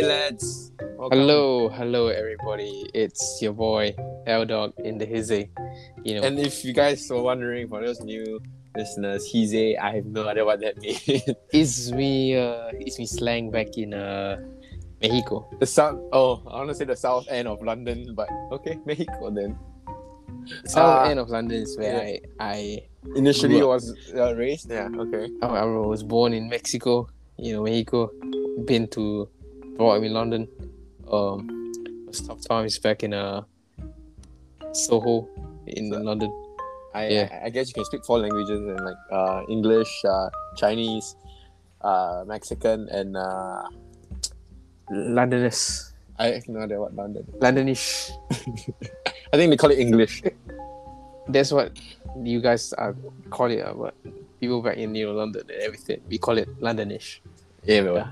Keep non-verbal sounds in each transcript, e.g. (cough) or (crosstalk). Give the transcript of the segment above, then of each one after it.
Hey lads. Welcome. Hello, hello everybody. It's your boy L Dog in the Hizzy. You know, And if you guys were wondering, for those new listeners, Hize, I have no idea what that (laughs) means. it's me. Uh, it's me slang back in uh Mexico. the south. Oh, I want to say the south end of London, but okay, (laughs) Mexico then. South Uh, end of London is where yeah. I Initially Grew was uh, raised. Yeah. Okay. I I was born in Mexico. You know, Mexico. Been to brought up in London. Um, was tough times back in uh Soho in So- London. I, Yeah. I I guess you can speak four languages and like uh English, uh Chinese, uh Mexican, and uh Londoners, I have no idea what London. Londonish. (laughs) I think they call it English. That's what you guys uh, call it. Uh, what people back in New London and everything. We call it Londonish. Yeah, Yeah.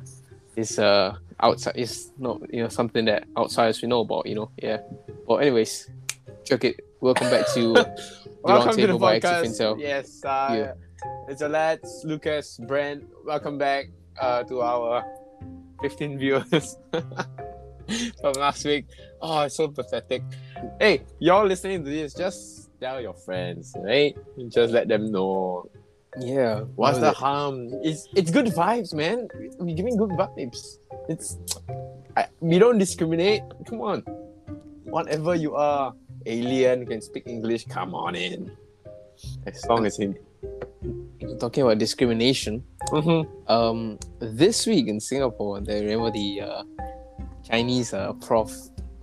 It's uh outside. It's not you know something that outsiders we know about. You know. Yeah. but anyways, check it. Welcome back to (laughs) Welcome to the podcast. Intel. Yes, uh, Yeah. it's the lads, Lucas, Brent. Welcome back uh, to our 15 viewers (laughs) from last week. Oh, it's so pathetic. Hey, y'all listening to this, just tell your friends, right? Just let them know. Yeah. What's the harm? It's it's good vibes, man. We're giving good vibes. It's I, we don't discriminate. Come on, whatever you are, alien can speak English. Come on in. As long as him. talking about discrimination. Mm-hmm. Um, this week in Singapore, they remember the uh, Chinese uh, prof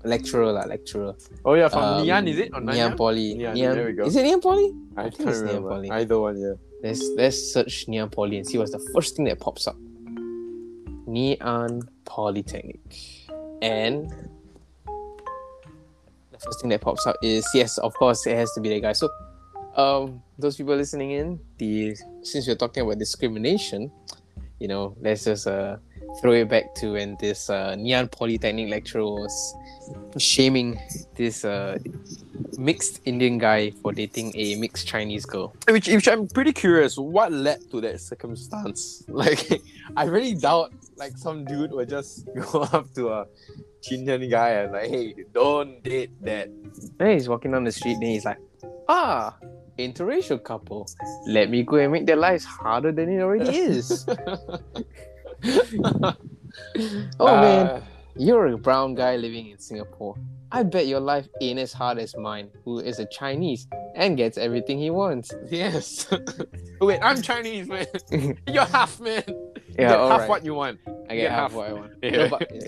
lecturer lah lecturer. Oh yeah, from Um, Ngee Ann is it? Or Ngee Ann Nanyang? Poly. Ngee Ann, Nian- there we go. Is it Ngee Ann Poly? I, I think can't it's Ngee Ann remember. Poly. Either one, yeah. Let's let's search Ngee Ann Poly and see what's the first thing that pops up. Ngee Ann Polytechnic. And the first thing that pops up is yes, of course it has to be that guy. So um those people listening in, the since we're talking about discrimination, you know, let's just uh throw it back to when this uh Polytechnic lecturer was shaming this uh mixed Indian guy for dating a mixed Chinese girl. Which, which I'm pretty curious, what led to that circumstance? (laughs) Like, I really doubt like some dude would just (laughs) go up to a Chindian guy and like, hey, don't date that. Then he's walking down the street, then he's like, ah, interracial couple. Let me go and make their lives harder than it already (laughs) is. oh man, Uh, you're a brown guy living in Singapore. I bet your life ain't as hard as mine, who is a Chinese and gets everything he wants. yes. (laughs) Wait, I'm Chinese, man. (laughs) You're half, man. You Yeah, get all half right. what you want. I get get half half. what I want. (laughs) Yeah. No, but, you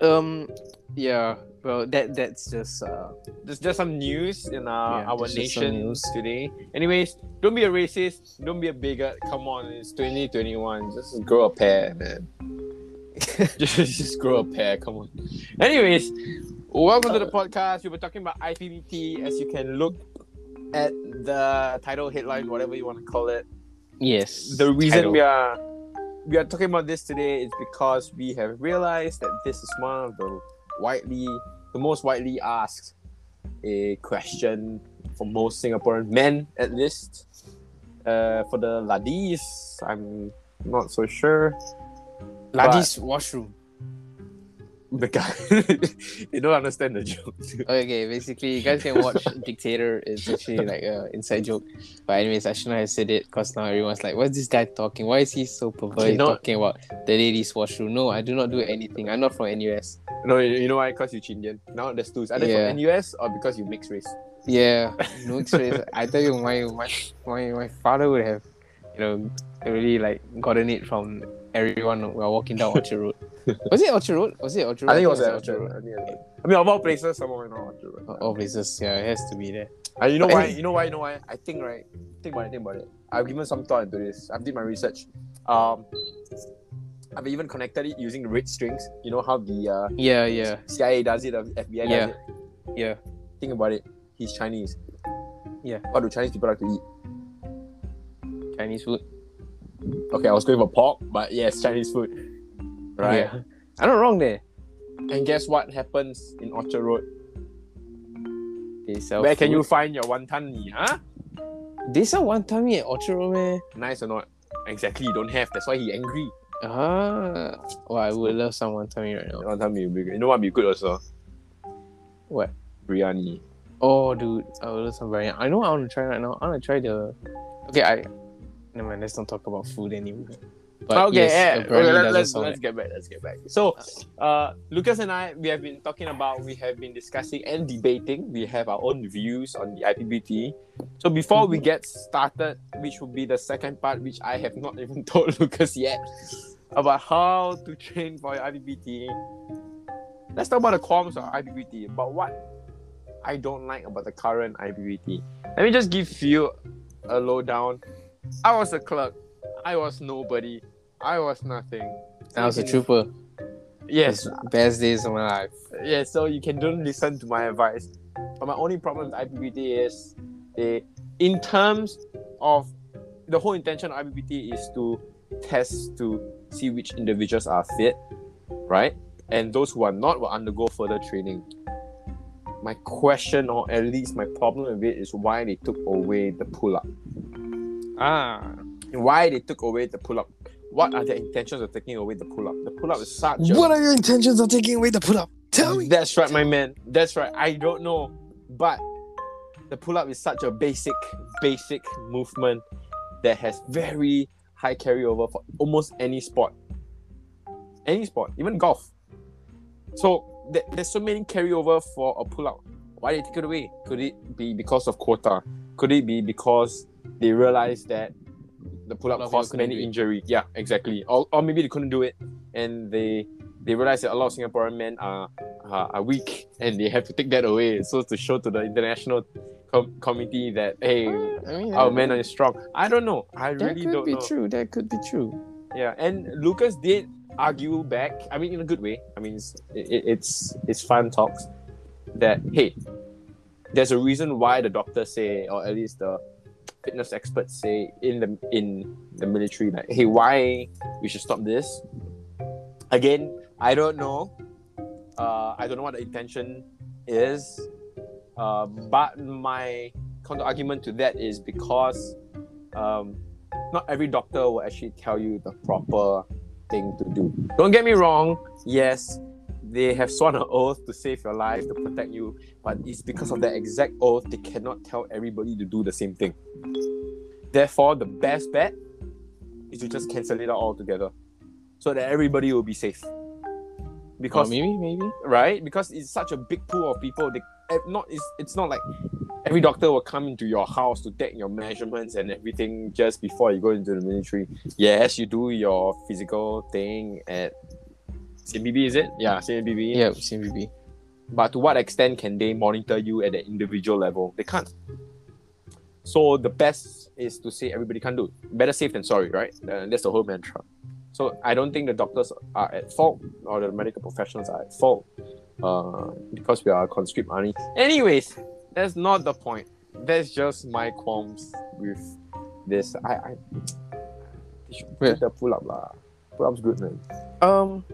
know, um, yeah. Well, that that's just uh, There's just some news in uh, Yeah, our there's just some nation news. today. Anyways, don't be a racist. Don't be a bigot. Come on, it's 2021. Just grow a pair, man. (laughs) just, just grow a pair. Come on. Anyways, welcome to the podcast. We were talking about IPPT. As you can look at the title, headline, whatever you want to call it. yes. The reason title. we are we are talking about this today is because we have realized that this is one of the widely the most widely asked a question for most Singaporean men at least. Uh, for the ladies, I'm not so sure. Ladies washroom. (laughs) The guy, (laughs) you don't understand the joke. (laughs) Okay, basically, you guys can watch Dictator. It's actually like a inside joke. But anyways, I shouldn't have said it because now everyone's like, "What's this guy talking? Why is he so perverted You know- talking about the ladies' washroom?" No, I do not do anything. I'm not from NUS. No, you you know why? Because you're Chindian. Now there's two. Either Yeah. from NUS or because you mix race. Yeah, no. I tell you, my my my my father would have, you know, really like gotten it from everyone while walking down Orchard Road. Was it Orchard Road? Was it Orchard Road? I think it was at Orchard. I think I mean, of all places, somewhere in Orchard. Road. All places, yeah, it has to be there. And you know But why? You know why? You know why? I think right. Think about it. Think about it. I've given some thought into this. I've did my research. Um, I've even connected it using red strings. You know how the uh, Yeah, yeah, CIA does it, the FBI Yeah. does it. yeah. Think about it. He's Chinese. Yeah. What do Chinese people like to eat? Chinese food. Okay, I was going for pork, but yes, Chinese food. Right. Yeah. I'm not wrong there. And guess what happens in Orchard Road? They sell Where can you find your wonton mee? Huh? They sell one time at Orchard Road, man. Nice or not? Exactly. You don't have. That's why he angry. Ah, well, I would love someone tell me right now. Don't tell me, you know what be good also? What? Biryani. Oh, dude, I would love some biryani. I know what I want to try right now. I want to try the. Okay, I. Never mind. Let's not talk about food anymore. But okay, yes, yeah, okay, let, let's, let's get back. Let's get back. So, uh, Lucas and I, we have been talking about, we have been discussing and debating. We have our own views on the IPPT. So before we get started, which will be the second part, which I have not (laughs) even told Lucas yet, about how to train for your IPPT. Let's talk about the qualms of IPPT. About what I don't like about the current IPPT. Let me just give you a lowdown. I was a clerk. I was nobody. I was nothing. I was a can- trooper. Yes, Best days of my life. yeah, so you can don't listen to my advice. But my only problem with IPPT is they in terms of the whole intention of IPPT is to test to see which individuals are fit, right? And those who are not will undergo further training. My question, or at least my problem with it, is why they took away the pull up. Ah. Why they took away the pull up. What are the intentions of taking away the pull up? The pull up is such a What are your intentions of taking away the pull up? Tell me. That's right, my man. That's right. I don't know, but the pull up is such a basic, basic movement that has very high carryover for almost any sport. Any sport, even golf. So th- there's so many carryover for a pull up. Why they take it away? Could it be because of quota? Could it be because they realized that the pull-up of caused many do it. injury? Yeah, exactly. Or, or maybe they couldn't do it, and they they realized that a lot of Singaporean men are are, are weak, (laughs) and they have to take that away. So to show to the international com- committee that hey, I mean, our men are strong. I don't know. I that really could don't That could be true. That could be true. Yeah, and Lucas did argue back. I mean, in a good way. I mean, it's it, it's it's fun talks. That hey, there's a reason why the doctors say, or at least the fitness experts say in the in the military, like, hey, why we should stop this? Again, I don't know. Uh, I don't know what the intention is. Uh, but my counter argument to that is because um, not every doctor will actually tell you the proper thing to do. Don't get me wrong, yes, they have sworn an oath to save your life, to protect you, but it's because of that exact oath they cannot tell everybody to do the same thing. Therefore, the best bet is to just cancel it out altogether so that everybody will be safe. Or Because maybe, maybe. right? Because it's such a big pool of people. They eh, not it's, it's not like every doctor will come into your house to take your measurements and everything just before you go into the military. Yes, you do your physical thing at CMPB, is it? Yeah, CMPB. Yeah, CBB. But to what extent can they monitor you at the individual level? They can't. So the best is to say everybody can do. Better safe than sorry, right? Uh, that's the whole mantra. So I don't think the doctors are at fault or the medical professionals are at fault uh, because we are conscript army. Anyways, that's not the point. That's just my qualms with this. I, I they should Yeah. put the pull up lah. Pull up's good man. Um,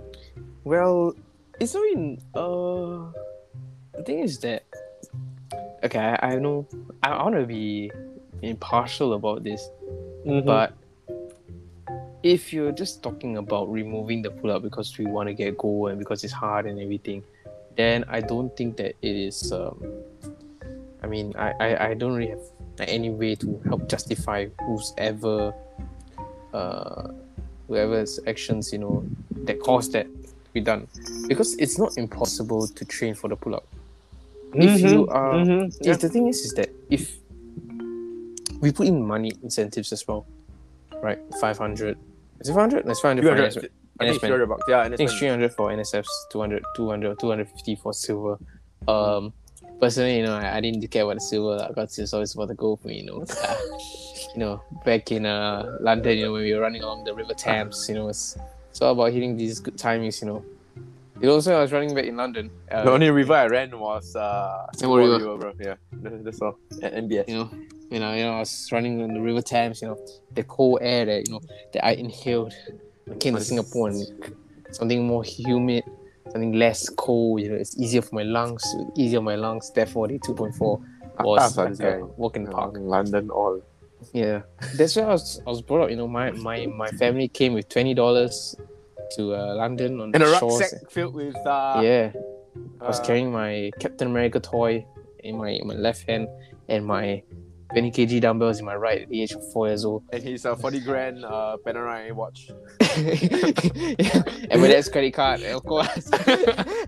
well, it's not in. Uh, the thing is that. Okay, I, I know. I, I want to be impartial about this, Mm-hmm. but if you're just talking about removing the pull up because we want to get goal and because it's hard and everything, then I don't think that it is. Um, I mean, I, I, I don't really have like, any way to help justify who's ever, uh, whoever's actions you know that caused that be done, because it's not impossible to train for the pull up. If you are, Mhm. if the thing is, is that if we put in money incentives as well, right? Five hundred. Is it five hundred? That's five hundred. 300, for NS, I think NS it's 300 bucks. Yeah, and I think it's 300 for NSFs, 200, 200, 250 for silver. Um, personally, you know, I, I didn't care about the silver lah, because it's always about the gold for me, you know. (laughs) You know, back in uh, London, you know, when we were running along the River Thames, you know, it's, it's all about hitting these good timings, you know. It also, I was running back in London. Uh, The only river I ran was uh, Singapore River. River, bro. Yeah, That- (laughs) that's all. MBS. you know, you know, you know, I was running on the River Thames, you know, the cold air that you know that I inhaled. I came to Singapore and something more humid, something less cold. You know, it's easier for my lungs, easier on my lungs. Therefore, the two point four was like this a walk in the park. London all. Yeah, that's where I was. I was brought up. You know, my my my family came with twenty dollars to uh, London on And a shores. rucksack filled with uh, Yeah, I was uh, carrying my Captain America toy in my in my left hand and my 20 kg dumbbells in my right at the age of four years old. and his uh, 40 grand uh, Panerai watch. yeah. (laughs) And my dad's credit card, of course. (laughs)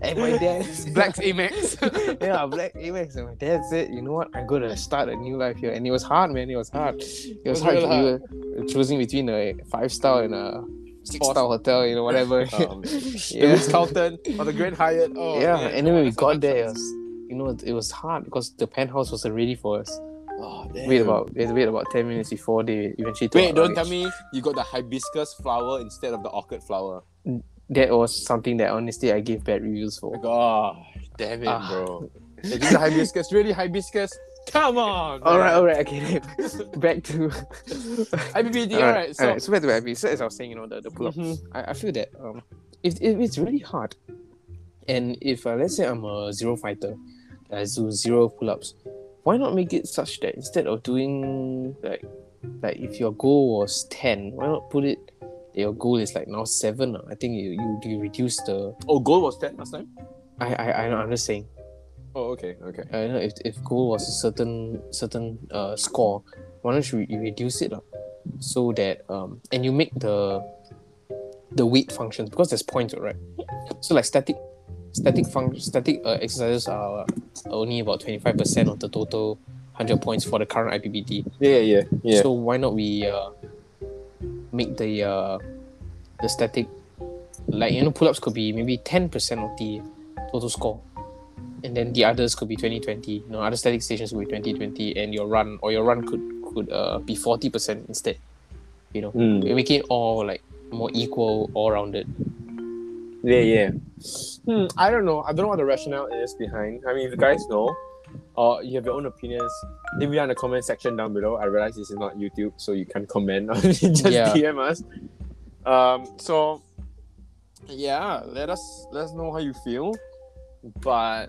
and my dad's Black's Amex. (laughs) yeah, Black Amex. And my dad said, you know what, I'm gonna start a new life here. And it was hard, man. It was hard. It was was hard. real We were choosing between a five star and a six star hotel, you know, whatever. um, Yeah. The Ritz Carlton or the Grand Hyatt. Oh, yeah, man. and then when we got there, it was, you know, it was hard because the penthouse wasn't ready for us. Oh, damn. Wait about to wait about ten minutes before they eventually. took Wait, don't tell me you got the hibiscus flower instead of the orchid flower. that was something that honestly I gave bad reviews for. God damn it, Ah. bro. Is this a hibiscus? Really hibiscus? Come on. All right, man. all right, okay. (laughs) back to IPPT, (laughs) all alright. So, all right. So back to IB. So as I was saying, you know, the, the pull up. Mhm. I, I feel that um, if, if it's really hard, and if uh, let's say I'm a zero fighter, I do zero pull ups, why not make it such that instead of doing like like if your goal was ten, why not put it that your goal is like now seven? ah? I think you you, you reduce the. oh, goal was 10 last time? I I I know, I'm just saying. Oh, okay, okay. I know if, if goal was a certain certain uh score, why don't you, you reduce it lah? so that um and you make the the weight functions because there's points right so like static static func- static uh, exercises are only about 25% of the total 100 points for the current IPPT Yeah, yeah, yeah. so why not we uh, make the uh, the static like you know pull-ups could be maybe 10% of the total score and then the others could be 2020 you know other static stations would be 2020 and your run or your run could could uh, be 40% instead you know Mm. make it all like more equal all rounded Yeah, yeah. Hmm, I don't know. I don't know what the rationale is behind. I mean, if you guys know, or you have your own opinions, leave it in the comment section down below. I realize this is not YouTube, so you can comment. (laughs) Just Yeah. DM us. Um. So, yeah, let us let us know how you feel. But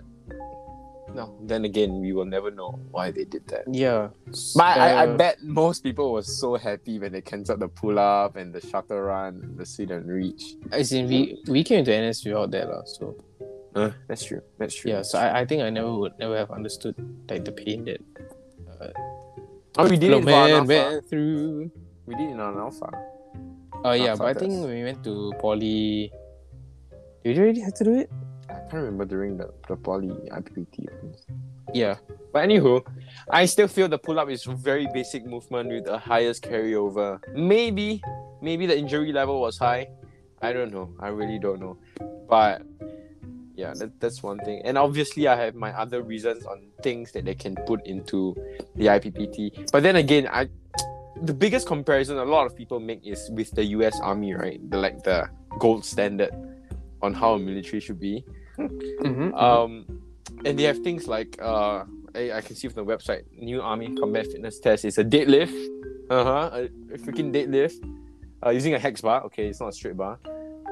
no, then again, we will never know why they did that. yeah But I, I Uh, bet most people were so happy when they cancelled the pull up and the shuttle run, and the sit and reach. I in we we came into NS without that lah, so Uh, that's true. That's true. yeah so I, I think I never would never have understood like the pain that Oh, we did it an man, man, through We did it on an alpha. Oh yeah, Alpha but I think when we went to poly, did you already have to do it? I can't remember during the, the poly IPPT. Yeah, But anywho, I still feel the pull up is very basic movement with the highest carryover. Maybe, maybe the injury level was high. I don't know. I really don't know. But yeah, that, that's one thing. And obviously, I have my other reasons on things that they can put into the IPPT. But then again, I the biggest comparison a lot of people make is with the US Army, right? The like the gold standard on how a military should be. Mm-hmm. Um, and they have things like uh, I, I can see from the website, new army combat fitness test is a deadlift, uh huh, a, a freaking deadlift, uh, using a hex bar. Okay, it's not a straight bar.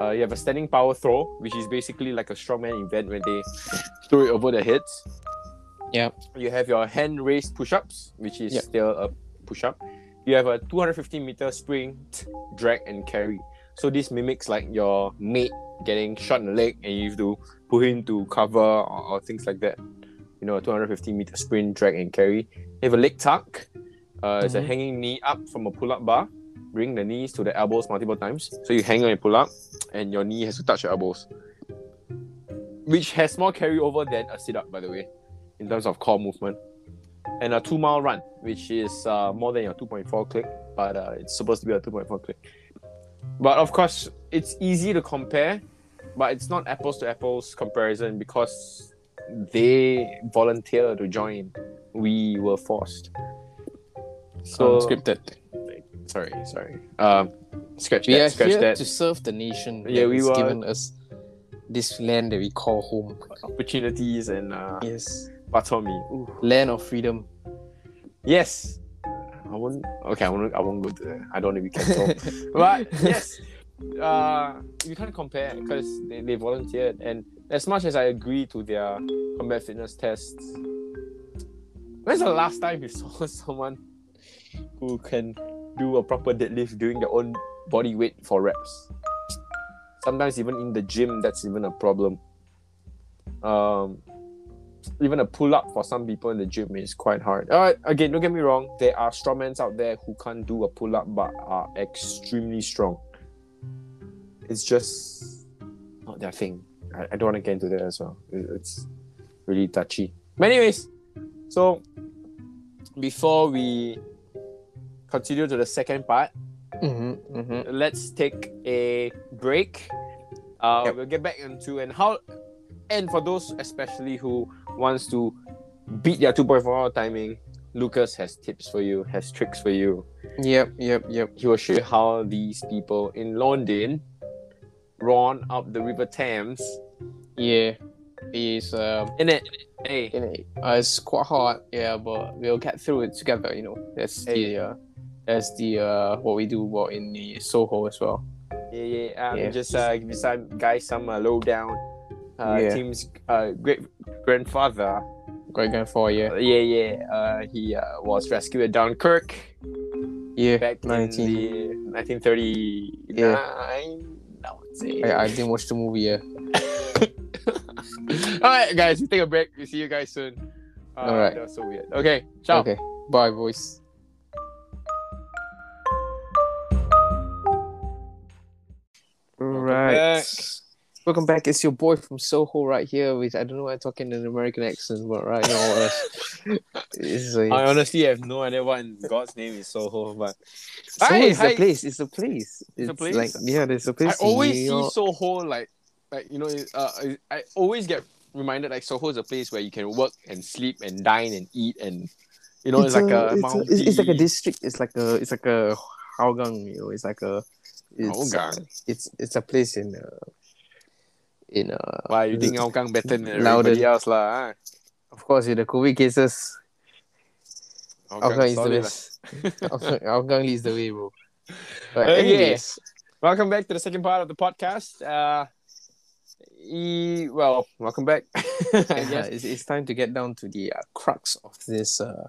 Uh, you have a standing power throw, which is basically like a strongman event where they throw it over their heads. Yeah. You have your hand raised push-ups, which is Yep. still a push-up. You have a 250 meter sprint, drag, and carry. So this mimics like your mate getting shot in the leg, and you have to put him to cover or, or things like that. You know, a 250 meter sprint, drag, and carry. You have a leg tuck. Uh, It's a Mhm. hanging knee up from a pull-up bar. Bring the knees to the elbows multiple times. So you hang on and pull up, and your knee has to touch your elbows. Which has more carryover than a sit-up, by the way, in terms of core movement. And a two-mile run, which is uh, more than your 2.4 click, but uh, it's supposed to be a 2.4 click. But of course, it's easy to compare, but it's not apples to apples comparison because they volunteer to join. We were forced. So unscripted. sorry, sorry. Um, scratch We that. are Scratch here that. to serve the nation. Yeah, that we were- given us this land that we call home. Opportunities and uh, Yes, Batomi. Ooh. land of freedom. Yes. I won't. Okay, I won't. I won't go there. I don't to be cancelled. but yes, uh, you can't compare because they, they volunteered, and as much as I agree to their combat fitness tests, when's the last time you (laughs) saw someone who can do a proper deadlift doing their own body weight for reps. Sometimes even in the gym, that's even a problem. Um, even a pull up for some people in the gym is quite hard. Uh, again, don't get me wrong, there are strongmen out there who can't do a pull up but are extremely strong. It's just not their thing. I, I don't want to get into that as well. It- It's really touchy. But anyways, so before we continue to the second part, Mm-hmm, mm-hmm. let's take a break. Uh, Yep. We'll get back into and how, and for those especially who wants to beat their 2.4 hour timing, Lucas has tips for you, has tricks for you. Yep, yep, yep. He will show you how these people in London run up the River Thames. Yeah. It's um In it, hey, you know, uh, it's quite hard, yeah, but we'll get through it together, you know. That's Hey. the uh that's the uh what we do well in the Soho as well. yeah, yeah. Um, Yeah. Just uh, give you some guys some uh, lowdown. Uh, Yeah. Team's uh, great grandfather Great grandfather, yeah. Uh, yeah, yeah. Uh, he uh, was rescued at Dunkirk Yeah. back 19. in the 1939. I would say. I, I didn't watch the movie, yeah. (laughs) All right, guys. We take a break. We see you guys soon. Uh, All right. That was so weird. Okay. Ciao. Okay. Bye boys. Right. Welcome back. It's your boy from Soho right here. With I don't know why I'm talking in an American accent, but right now (laughs) uh, it's a, I honestly have no idea what in God's name is Soho, but Soho Hi, is hi. a place. It's a place. It's a place? Like yeah, there's a place. I always see. Soho like, like you know, uh, I- always get reminded like Soho is a place where you can work and sleep and dine and eat and you know it's, like a, it's, Mount it's, it's like a district. It's like a it's like a Hougang. You know, it's like a it's, uh, Hougang. it's it's a place in uh, in uh. Why you think Hougang better than everybody else lah? Of course, with the COVID cases, Huh? Hougang is the solid lah. best. Hougang Hougang leads the way, bro. But Okay. anyways, Welcome back to the second part of the podcast. Uh, e- well, welcome back. (laughs) I yeah, guess. it's, it's time to get down to the uh, crux of this uh,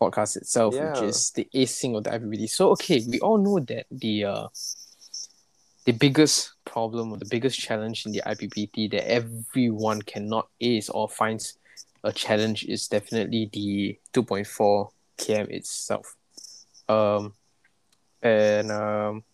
podcast itself, which Yeah. is the acing of the IPPT. So, okay, we all know that the uh, the biggest problem or the biggest challenge in the IPPT that everyone cannot ace or finds a challenge is definitely the 2.4 km itself. Um, and um,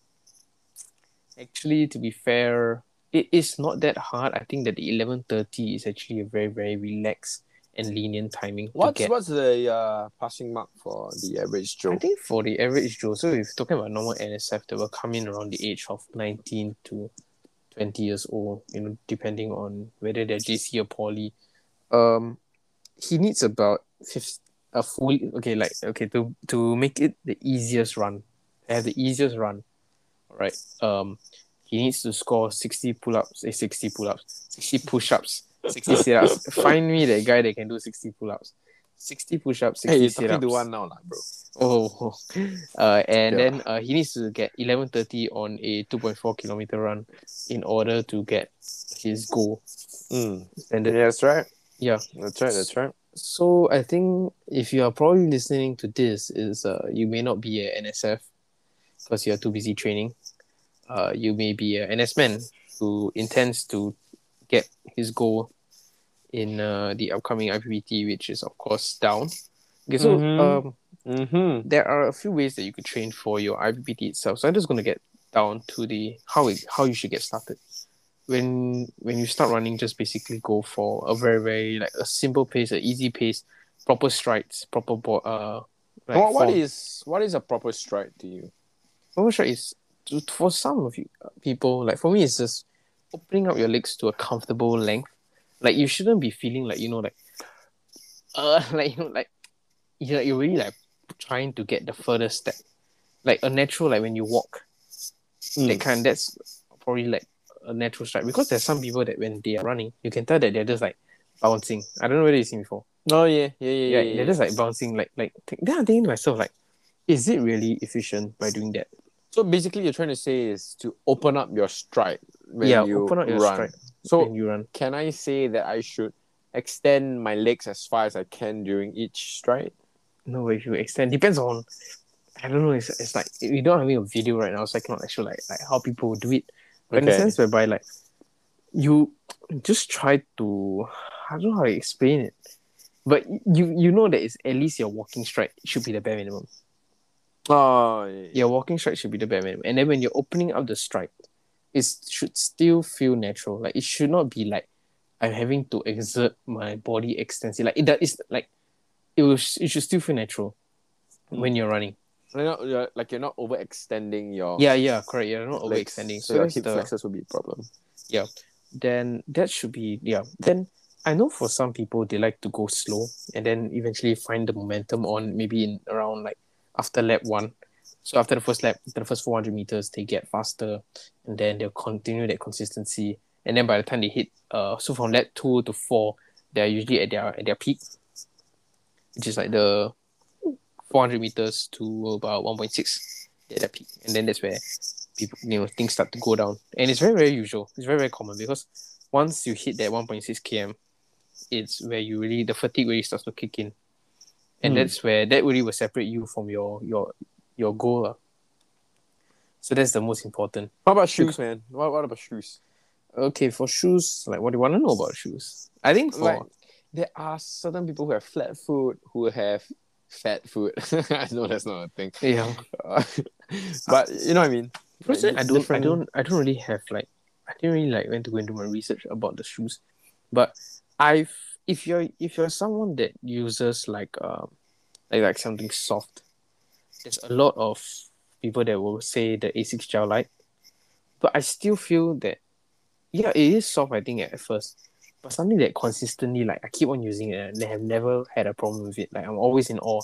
actually, to be fair, it is not that hard. I think that the 11:30 is actually a very very relaxed and lenient timing What's get. what's the uh, passing mark for the average Joe? I think for the average Joe, so if you're talking about normal NSF, they will come in around the age of 19 to 20 years old, you know, depending on whether they're JC or poly. Um, he needs about 50, a full, okay, like, okay, to, to make it the easiest run, have the easiest run, right? Um, he needs to score 60 pull ups, eh, 60 pull ups, 60 push ups, 60 sit ups. Find me that guy that can do 60 pull ups. 60 push ups, 60 Hey, you're sit ups. to one now, lah, bro. Oh, uh, and Yeah. then uh, he needs to get eleven thirty on a two point four kilometer run in order to get his goal. Mm. And Yeah, that's right. yeah, That's right. That's right. so I think if you are probably listening to this, is uh, you may not be a NSF because you are too busy training. Uh, you may be a NS man who intends to get his goal in uh, the upcoming IPPT, which is of course down. Okay, so Mhm. um, Mm-hmm. there are a few ways that you could train for your IPPT itself. So I'm just going to get down to the how it, how you should get started. When when you start running, just basically go for a very very like a simple pace, an easy pace, proper strides, proper bo- uh. Like what, what is what is a proper stride to you? proper stride is to, for some of you uh, people like for me it's just opening up your legs to a comfortable length. Like you shouldn't be feeling like you know like (laughs) uh like you know like you're, you're really like trying to get the furthest step. Like a natural like when you walk Mm. that kind that's probably like a natural stride because there's some people that when they are running you can tell that they're just like bouncing i don't know whether you've seen before Oh yeah, yeah, yeah, yeah, yeah. they're just like bouncing like like th- then i'm thinking to myself like is it really efficient by doing that So basically, you're trying to say is to open up your stride when Yeah, you open up your run. stride. So when you run can I say that I should extend my legs as far as I can during each stride? no if you extend depends on I don't know. It's, it's like we don't have a video right now, so I cannot actually like like how people do it. But in the Okay. sense whereby like you just try to I don't know how to explain it, but you you know that it's at least your walking stride should be the bare minimum. Oh, yeah. Your walking stride should be the bare minimum, and then when you're opening up the stride, it should still feel natural. Like it should not be like I'm having to exert my body extensively. Like it that is like it will it should still feel natural mm. when you're running. You're not, you're, like you're not overextending your Yeah, yeah, correct. You're not legs, overextending. so So your hip the, flexors will be a problem. Yeah then that should be yeah. Then I know for some people they like to go slow and then eventually find the momentum on maybe in around like after lap one. So after the first lap, after the first 400 meters, they get faster and then they'll continue that consistency. And then by the time they hit, uh, so from lap two to four, they're usually at their at their peak, which is like the 400 meters to about 1.6 at their peak. And then that's where people, you know, things start to go down. And it's very, very usual. It's very, very common because once you hit that 1.6 km, it's where you really, the fatigue really starts to kick in. And Hmm. that's where that really will separate you from your your your goal. lah. So that's the most important. How about shoes, man? What, what about shoes? Okay, for shoes, like what do you want to know about shoes? I think for Like, there are certain people who have flat foot, who have fat foot. (laughs) I know that's not a thing. yeah, (laughs) but you know what I mean? Personally, I don't, I don't, I don't really have like, I didn't really like went to go and do my research about the shoes, but I've, if you're, if you're someone that uses like, um, like like something soft, there's a lot of people that will say the Asics Gel Lyte, but I still feel that, yeah, it is soft. I think at first, but something that consistently like I keep on using it and they have never had a problem with it. Like I'm always in awe.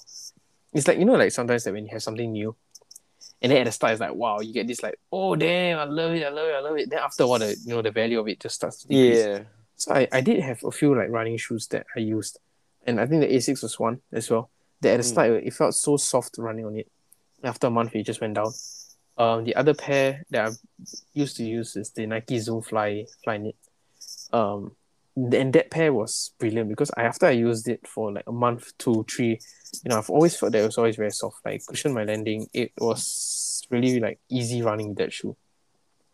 It's like you know, like sometimes that when you have something new, and then at the start it's like wow, you get this like oh damn, I love it, I love it, I love it. Then after a while, the you know the value of it just starts to decrease. Yeah. So I, I did have a few like running shoes that I used, and I think the Asics was one as well. That at the Mm. start it felt so soft running on it. After a month, it just went down. Um, the other pair that I used to use is the Nike Zoom Fly Flyknit. Um, and that pair was brilliant because I after I used it for like a month, two, three, you know, I've always felt that it was always very soft. Like cushion my landing. It was really like easy running with that shoe.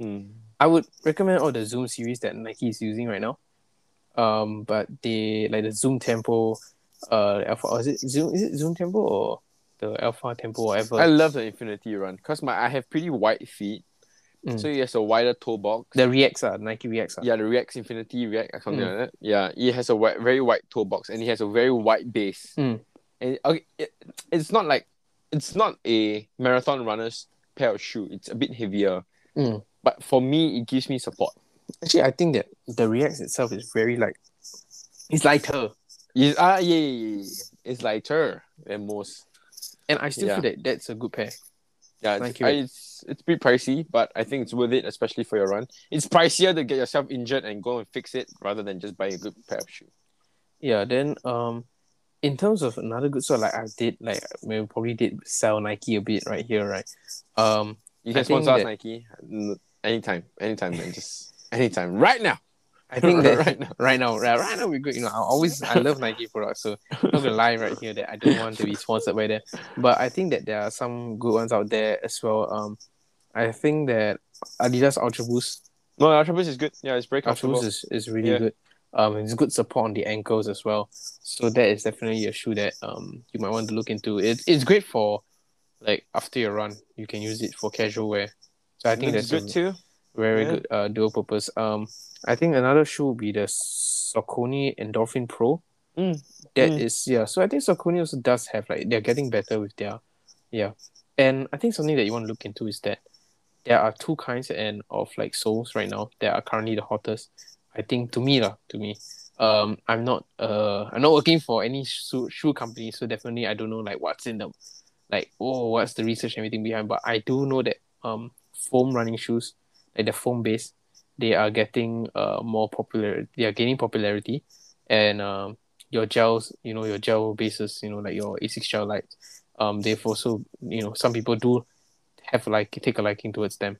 Mm. I would recommend all the Zoom series that Nike is using right now. Um, but they like the Zoom Tempo, uh, Alpha. Or is it Zoom? Is it Zoom Tempo or the Alpha Tempo? Whatever. I love the Infinity Run because my I have pretty wide feet, Mm. so it has a wider toe box. the Reacts are Nike Reacts are. yeah, the React Infinity React or something Mm. like that. Yeah, it has a wi- very wide toe box and it has a very wide base. Mm. And okay, it, it's not like it's not a marathon runner's pair of shoe. It's a bit heavier, Mm. but for me, it gives me support. Actually, I think that the Reacts itself is very like, it's lighter, Ah, yeah, yeah, yeah, yeah. It's lighter than most. and I still Yeah. feel that that's a good pair. Yeah, Thank it's, you. I, it's it's a bit pricey, but I think it's worth it, especially for your run. It's pricier to get yourself injured and go and fix it rather than just buy a good pair of shoes. Yeah. Then um, in terms of another good so like I did like we probably did sell Nike a bit right here, right? Um, You can sponsor us, that- Nike, anytime, anytime, man. Just anytime, right now. I think (laughs) that Right now. right now, right, right now we're good. You know, I always I love Nike products, so I'm not gonna lie right here that I don't want to be sponsored by them. But I think that there are some good ones out there as well. Um, I think that Adidas Ultra Boost, No, Ultra Boost is good. Yeah, it's very Ultra. Boost is, is really Yeah. good. Um, it's good support on the ankles as well. So that is definitely a shoe that um you might want to look into. It, it's great for like after your run, you can use it for casual wear. So I think Looks that's good a too. very Yeah. good uh dual purpose. Um, I think another shoe would be the Saucony Endorphin Pro. Mm, That mm. is yeah. So I think Saucony also does have like they're getting better with their yeah, and I think something that you want to look into is that there are two kinds and of like soles right now that are currently the hottest. I think to me lah, to me, um, I'm not uh I'm not working for any shoe shoe company, so definitely I don't know like what's in them, like oh what's the research and everything behind. But I do know that um foam running shoes like the foam base, they are getting uh more popular. They are gaining popularity, and um your gels, you know your gel bases, you know like your Asics gel lights, um they've also you know some people do have like take a liking towards them.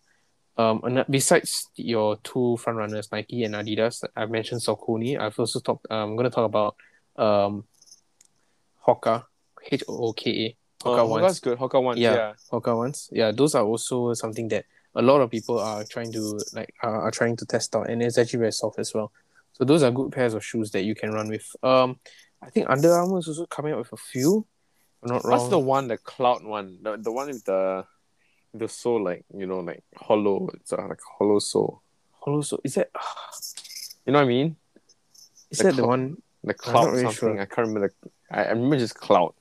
Um, and besides your two front runners, Nike and Adidas, I mentioned Saucony. I've also talked. I'm going to talk about um, Hoka, H O O K A. Hoka Oh, ones. Hoka's good. Hoka ones. Yeah. Yeah. Hoka ones. Yeah, those are also something that a lot of people are trying to like are, are trying to test out, and it's actually very soft as well. So those are good pairs of shoes that you can run with. Um, I think Under Armour is also coming up with a few. I'm not wrong. What's the one, the cloud one? The, the one with the the sole like you know like hollow. It's uh, like hollow sole. Hollow so is that (sighs) You know what I mean? is The that the one? The cloud really something. sure. I can't remember the. I, I remember just cloud.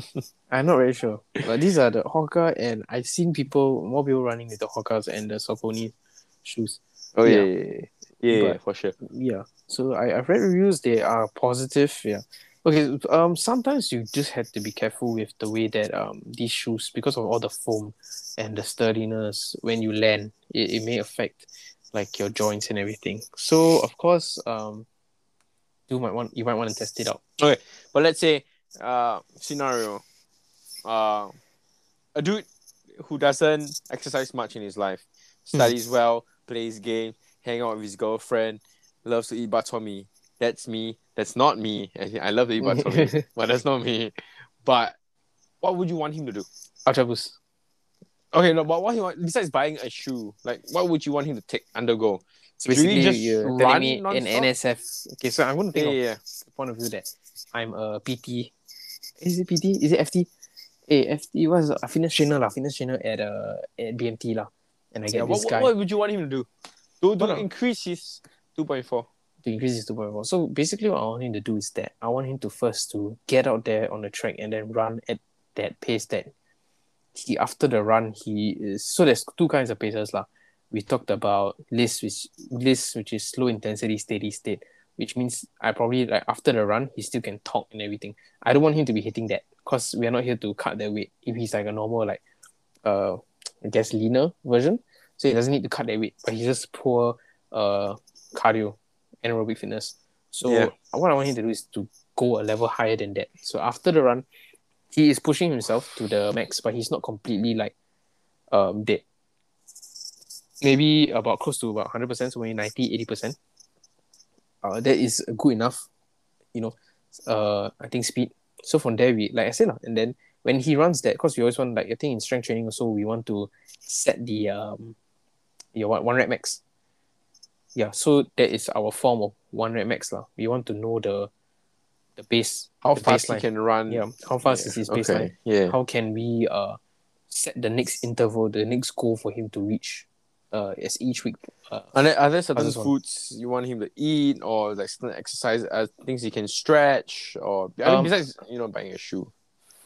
(laughs) I'm not really sure. But these are the Hoka, and I've seen people more people running with the Hokas and the Saucony shoes. oh Yeah. yeah, yeah, yeah, yeah, yeah, for sure. yeah so I, i've read reviews they are positive yeah okay um sometimes you just have to be careful with the way that um these shoes because of all the foam and the sturdiness when you land it, it may affect like your joints and everything so of course um you might want you might want to test it out Okay, But let's say, uh, scenario, uh, a dude who doesn't exercise much in his life, studies well, plays game, hang out with his girlfriend, loves to eat mee. That's me. That's not me. (laughs) I love to eat mee, (laughs) but that's not me. But what would you want him to do? ultra Okay, no, but what he want besides buying a shoe, like what would you want him to take undergo? So Do you basically just you're telling me in nsf okay so i'm going to think Yeah, yeah, the point of view that I'm a PT. Is it PT? Is it FT? Hey, FT was a fitness trainer lah. Fitness trainer at uh at BMT lah. And I get Yeah, what, this what, guy what would you want him to do? To, to increase his 2.4. to increase his 2.4. So basically, what I want him to do is that I want him to first to get out there on the track and then run at that pace that he after the run he is. So there's two kinds of paces lah. We talked about LISS which LISS which is slow intensity steady state, which means I probably like after the run he still can talk and everything. I don't want him to be hitting that because we are not here to cut that weight. If he's like a normal like uh I guess leaner version, so he doesn't need to cut that weight, but he's just poor uh cardio anaerobic fitness. So Yeah. what I want him to do is to go a level higher than that. So after the run, he is pushing himself to the max, but he's not completely like um dead. Maybe about close to about 100%, so maybe 90, 80%. Uh, that is good enough, you know, uh, I think speed. So from there, we, like I said, and then when he runs that, because we always want, like, I think in strength training also, we want to set the, um, your one, one rep max. Yeah, so that is our form of one rep max. lah. We want to know the the base, How the fast baseline. he can run. Yeah, how fast Yeah, is his okay, baseline? Yeah. How can we uh set the next interval, the next goal for him to reach uh as each week uh, Are there, are there certain foods you want him to eat or like certain exercise uh, things he can stretch or I mean, Um, besides you know buying a shoe?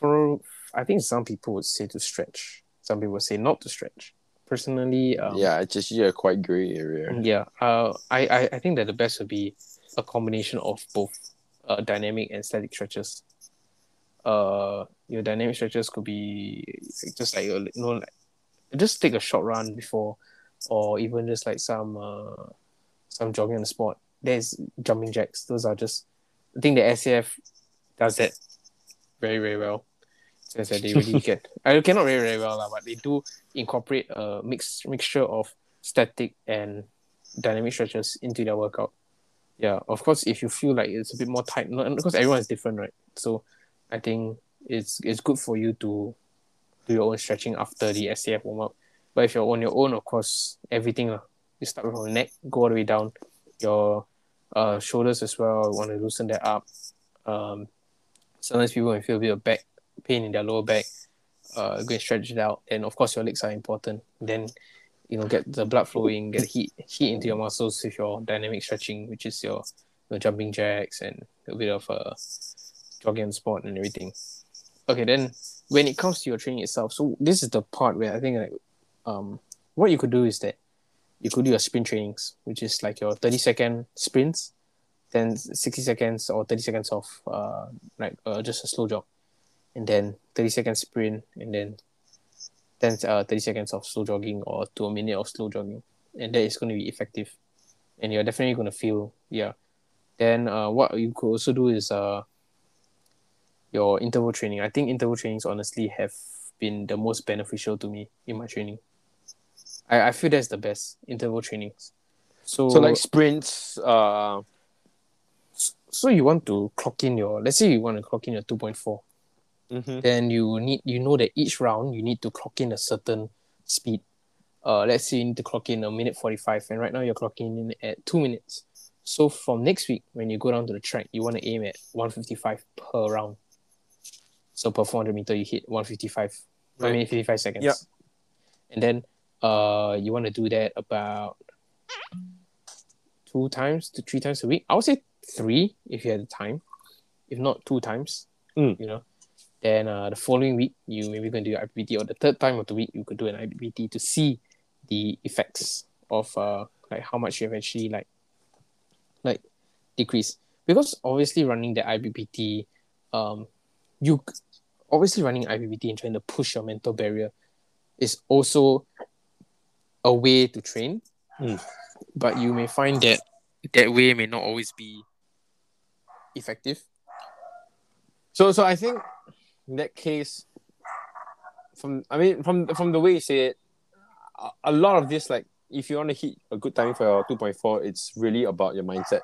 for I think some people would say to stretch. Some people say not to stretch. Personally, um, yeah, it's just yeah, quite gray area. yeah. Uh, I, I I think that the best would be a combination of both, uh, dynamic and static stretches. Uh, your dynamic stretches could be just like you know, like, just take a short run before, or even just like some uh, some jogging on the spot. There's jumping jacks. Those are just. I think the SAF does that very very well. Since that they really (laughs) get. I cannot very very well lah, but they do incorporate a mix mixture of static and dynamic stretches into their workout. Yeah, of course, if you feel like it's a bit more tight, not, because everyone is different, right? So, I think it's it's good for you to do your own stretching after the SAF warm up. But if you're on your own, of course, everything lah. You start from the neck, go all the way down, your uh shoulders as well. Want to loosen that up. Um, sometimes people may feel a bit of back pain in their lower back. Uh, go and stretch it out, and of course, your legs are important. Then you know get the blood flowing get heat heat into your muscles with your dynamic stretching which is your, your jumping jacks and a bit of uh jogging the and everything okay then when it comes to your training itself so this is the part where i think like um what you could do is that you could do your sprint trainings which is like your 30 second sprints then 60 seconds or 30 seconds of uh like uh, just a slow jog and then 30 second sprint and then 10 uh, 30 seconds of slow jogging or to a minute of slow jogging and that is going to be effective and you're definitely going to feel yeah. Then uh, what you could also do is uh, your interval training. I think interval trainings honestly have been the most beneficial to me in my training i, I feel that's the best interval trainings so, So like sprints, uh, so you want to clock in your let's say you want to clock in your 2.4 Mm-hmm. then you need you know that each round you need to clock in a certain speed. Uh, let's say you need to clock in a minute forty five, and right now you're clocking in at two minutes. So from next week, when you go down to the track, you want to aim at one fifty five per round. So per four hundred meter, you hit one fifty five. I mean fifty five seconds. Yep. And then uh, you want to do that about two times to three times a week. I would say three if you had the time, if not two times. Mm. You know. Then uh, the following week, you maybe going to do your IPPT, or the third time of the week, you could do an IPPT to see the effects of uh, like how much you have actually like like decrease. Because obviously running the IPPT, um, you obviously running IPPT and trying to push your mental barrier is also a way to train. Mm. But you may find that that way may not always be effective. So so I think in that case, from I mean from from the way you say it, a, a lot of this like if you want to hit a good time for your two point four, it's really about your mindset.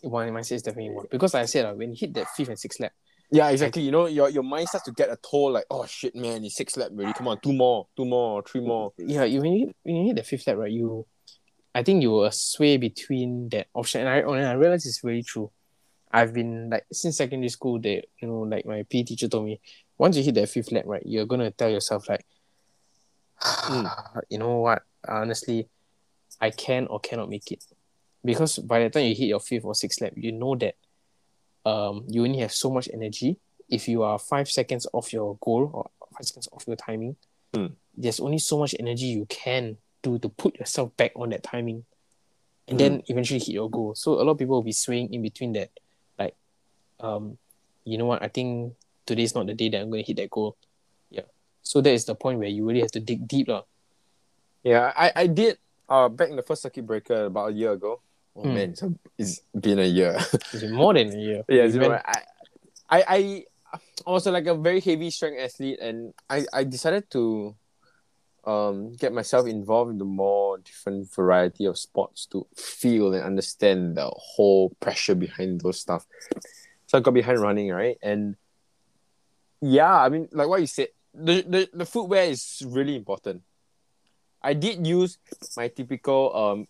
One mindset is definitely one because like I said uh, when you hit that fifth and sixth lap, Yeah, exactly. You know, your your mind starts to get a toll like, oh shit, man, it's six lap already. Come on, two more, two more, three more. yeah, you when you hit, when you hit the fifth lap, right, you, I think you will sway between that option, and I and I realize it's really true. I've been like since secondary school, that you know, like my PE teacher told me, once you hit that fifth lap, right, you're gonna tell yourself like, hmm, you know what, honestly, I can or cannot make it, because by the time you hit your fifth or sixth lap, you know that, um, you only have so much energy. If you are five seconds off your goal or five seconds off your timing, there's only so much energy you can do to put yourself back on that timing and then eventually hit your goal. So a lot of people will be swaying in between that. Like, um, you know what, I think today's not the day that I'm gonna hit that goal. Yeah. So that is the point where you really have to dig deep. lah. Yeah, I, I did uh back in the first circuit breaker about a year ago. Oh Hmm. man, so it's been a year. (laughs) It's been more than a year. yeah, it's been- I, I I I was like a very heavy strength athlete and I, I decided to um get myself involved in the more different variety of sports to feel and understand the whole pressure behind those stuff. So I got behind running, right? And yeah, I mean like what you said, the, the, the footwear is really important. I did use my typical um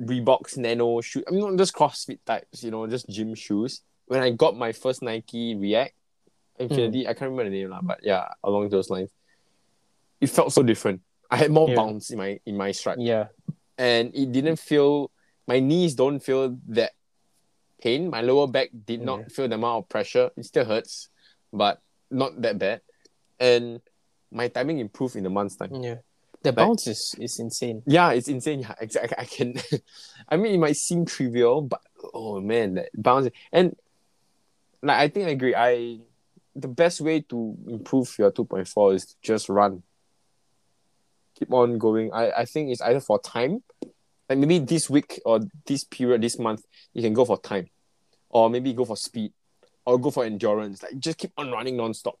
Reeboks Nano shoe. I mean, not just CrossFit types, you know, just gym shoes. When I got my first Nike React Infinity, hmm. I can't remember the name, lah, but yeah, along those lines, it felt so different. I had more Yeah. bounce in my in my stride, Yeah. and it didn't feel. My knees don't feel that pain. My lower back did Yeah. not feel the amount of pressure. It still hurts, but not that bad. And my timing improved in a month's time. Yeah. The bounce is, is insane. Yeah, it's insane. Yeah, exactly. I can. (laughs) I mean, it might seem trivial, but oh man, that bounce and like I think I agree. I the best way to improve your two point four is to just run. Keep on going. I I think it's either for time, like maybe this week or this period, this month, you can go for time, or maybe go for speed, or go for endurance. Like just keep on running nonstop.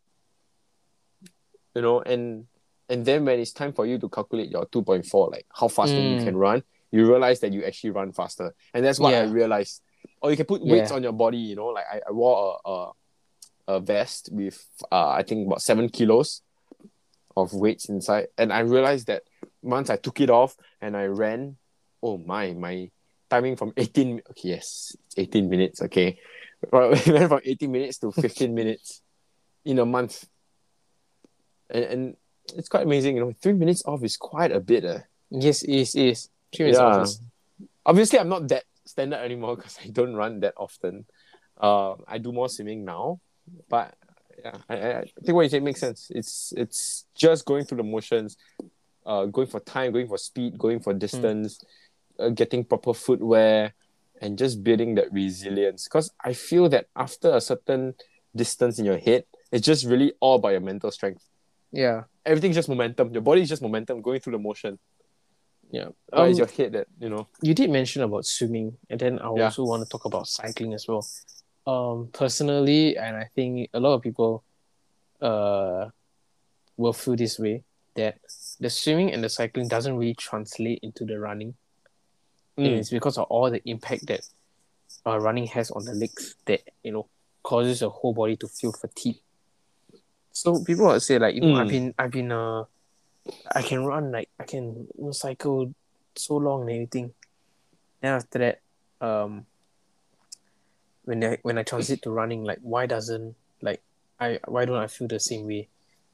You know, and and then when it's time for you to calculate your 2.4 like how fast you Mm. can run you realize that you actually run faster. And that's what i realized. Or you can put weights Yeah. on your body you know like i, I wore a, a a vest with uh, i think about seven kilos of weights inside. And i realized that once i took it off and i ran oh my my timing from 18 okay yes 18 minutes okay. (laughs) Well, we went from 18 minutes to 15 minutes in a month. And, and it's quite amazing you know three minutes off is quite a bit uh. Yes, it is. It is. Three minutes Yeah. off is- obviously i'm not that standard anymore (laughs) because i don't run that often uh, i do more swimming now but yeah I, I think what you say makes sense it's it's just going through the motions uh, going for time going for speed going for distance uh, getting proper footwear and just building that resilience because i feel that after a certain distance in your head it's just really all about your mental strength Yeah. everything's just momentum your body is just momentum going through the motion Yeah. but Um, it's your head that you know you did mention about swimming, and then I Yeah. also want to talk about cycling as well. Um, personally, and I think a lot of people, uh, will feel this way that the swimming and the cycling doesn't really translate into the running. And Mm. it's because of all the impact that uh, running has on the legs that you know causes your whole body to feel fatigued So people would say like, you know, I've Mm. been I've been uh I can run like I can cycle so long and everything. Then after that, um when I when I transit to running, like why doesn't like I why don't I feel the same way?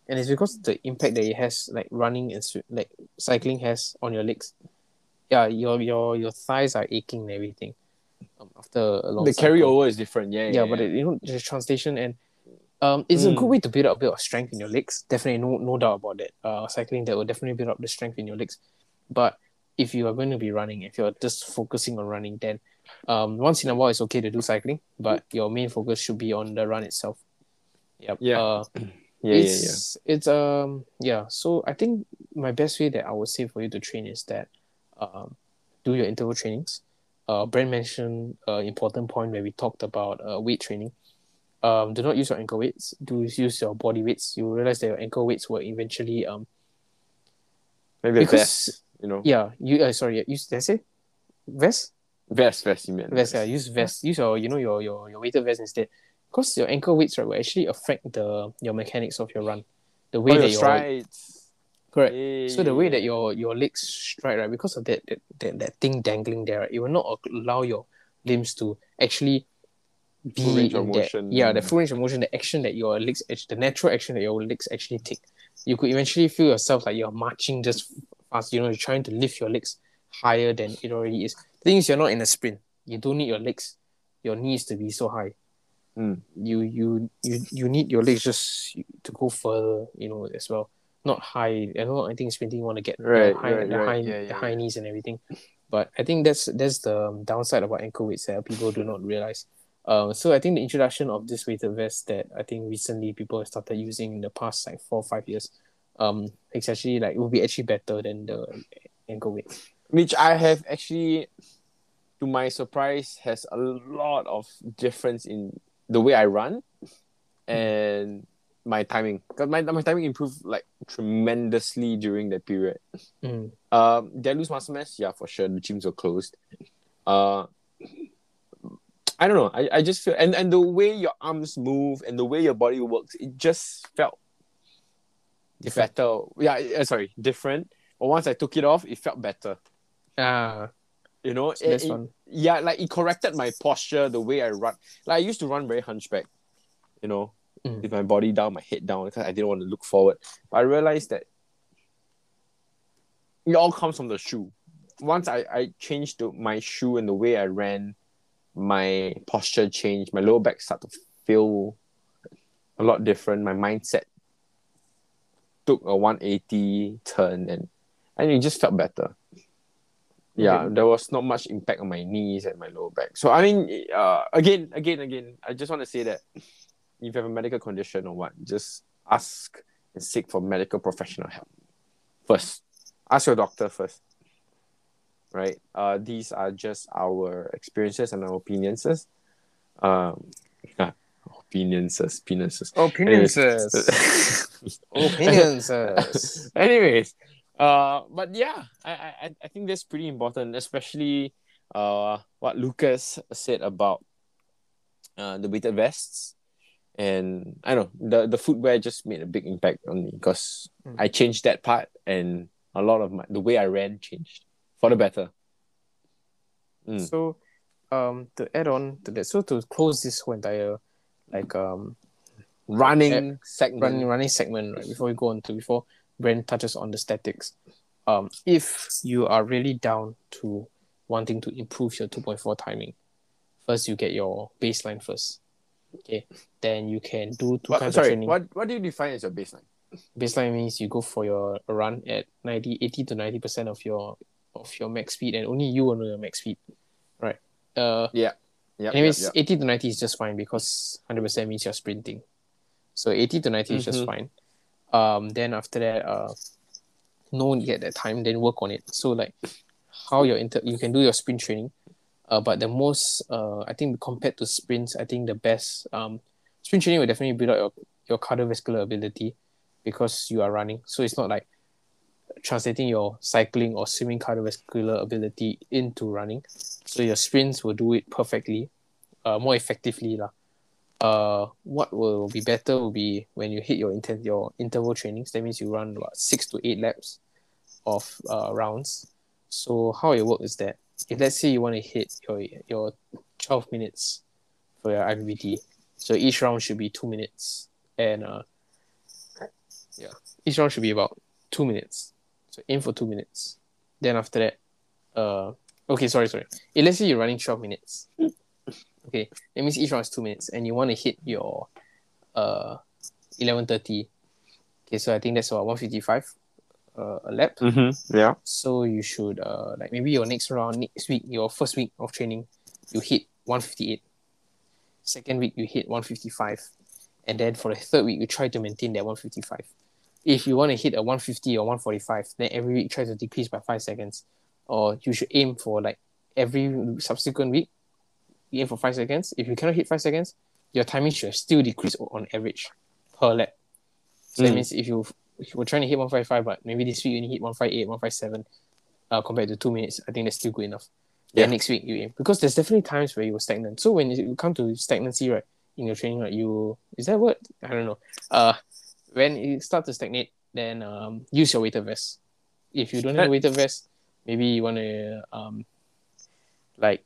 And it's because the impact that it has like running and like cycling has on your legs. Yeah, your your your thighs are aching and everything. Um, after a long The cycle carryover is different. Yeah, yeah, yeah. but it, you know the translation and um it's a good Mm. way to build up a bit of strength in your legs definitely no no doubt about that uh cycling that will definitely build up the strength in your legs but if you are going to be running if you're just focusing on running then um once in a while it's okay to do cycling but your main focus should be on the run itself yep. Yeah. uh, (clears throat) yeah, yeah, yeah. it's it's um yeah so i think my best way that i would say for you to train is that um do your interval trainings uh brand mentioned uh important point where we talked about uh, weight training um do not use your ankle weights. Do use your body weights. You realize that your ankle weights will eventually um Maybe a because- vest, you know. yeah you uh, sorry use did I say vest? Vest, vest, you meant. vest yeah use vest. Use your you know your your, your weighted vest instead. Because your ankle weights right will actually affect the your mechanics of your run. The way Oh, that your strides. correct. So the way that your your legs strike, right, because of that that, that, that thing dangling there, right, it will not allow your limbs to actually Full range of in that, yeah, the full range of motion, the action that your legs, the natural action that your legs actually take. You could eventually feel yourself like you're marching just fast. You know, you're trying to lift your legs higher than it already is. The thing is, you're not in a sprint. You don't need your legs, your knees to be so high. Mm. You you you you need your legs just to go further. You know as well not high. I know. I think sprinting you want to get Right, the high, right, the right. high, Yeah, the yeah, high yeah. knees and everything. But I think that's that's the um, downside about ankle weights that people do not realize. Um, so I think the introduction of this weighted vest that I think recently people have started using in the past like four or five years, um, it's actually like it will be actually better than the ankle weight. which I have actually, to my surprise, has a lot of difference in the way I run and my timing. Because my, my timing improved like tremendously during that period. Mm. Um, did I lose muscle mass? Yeah, for sure. The gyms were closed. Uh, I don't know. I, I just feel and, and the way your arms move and the way your body works, it just felt Different. better. Yeah, uh, sorry, different. But once I took it off, it felt better. Ah, You know, It- it- one. yeah, like it corrected my posture, the way I run. Like I used to run very hunchback, you know, Mm. with my body down, my head down, because I didn't want to look forward. But I realized that it all comes from the shoe. Once I, I changed the, my shoe and the way I ran, my posture changed, my lower back started to feel a lot different. My mindset took a 180 turn and, and it just felt better yeah Okay. there was not much impact on my knees and my lower back so i mean uh, again again again i just want to say that if you have a medical condition or what just ask and seek for medical professional help first ask your doctor first right uh these are just our experiences and our opinions um yeah, opinions opinions Opinions. Opinions. (laughs) Anyways, uh, but yeah, I, I I think that's pretty important, especially uh what Lucas said about uh the weighted vests, and I know the the footwear just made a big impact on me because Mm. I changed that part, and a lot of my the way I ran changed for the better. Mm. So, um, to add on to that, so to close this whole entire like um Running segment. running running segment right before we go on to before Brent touches on the statics. Um, if you are really down to wanting to improve your two point four timing, first you get your baseline first. Okay, then you can do two What- kinds sorry, of training. what what do you define as your baseline? Baseline means you go for your run at 90, 80 to ninety percent of your of your max speed, and only you will know your max speed, right? Uh, Yeah. Yeah. Anyways, yeah, 80 to 90 is just fine because 100% means you're sprinting. So 80 to 90 is just Mhm. fine. Um, then after that, uh, no one get that time, then work on it. So like how your inter you can do your sprint training. Uh, but the most uh, I think compared to sprints, I think the best um sprint training will definitely build up your, your cardiovascular ability because you are running. So it's not like translating your cycling or swimming cardiovascular ability into running. So your sprints will do it perfectly, uh, more effectively lah. uh, what will be better will be when you hit your inter- your interval trainings. That means you run what six to eight laps of uh, rounds. So how it works is that if let's say you want to hit your your twelve minutes for your IPPT, so each round should be two minutes, and uh, yeah, each round should be about two minutes. So aim for two minutes. Then after that, uh, okay, sorry, sorry. If let's say you're running twelve minutes, okay, that means each round is two minutes, and you want to hit your uh eleven thirty. Okay, so I think that's about one fifty five uh, a lap. Mm-hmm. Yeah. So you should uh like maybe your next round next week, your first week of training, you hit 158. Second week you hit 155. And then for the third week you try to maintain that 155. If you want to hit a 150 or 145, then every week try to decrease by five seconds. Or you should aim for like every subsequent week, you aim for five seconds. If you cannot hit five seconds, your timing should still decrease on average per lap. So that Mm. means if you were trying to hit 155, but maybe this week you only hit 158, 157, uh, compared to two minutes, I think that's still good enough. Then Yeah. next week you aim because there's definitely times where you were stagnant. So when you come to stagnancy, right, in your training, right, you is that what I don't know. Uh, when you start to stagnate, then um, use your weighted vest. If you don't have a weighted vest, maybe you want to um, like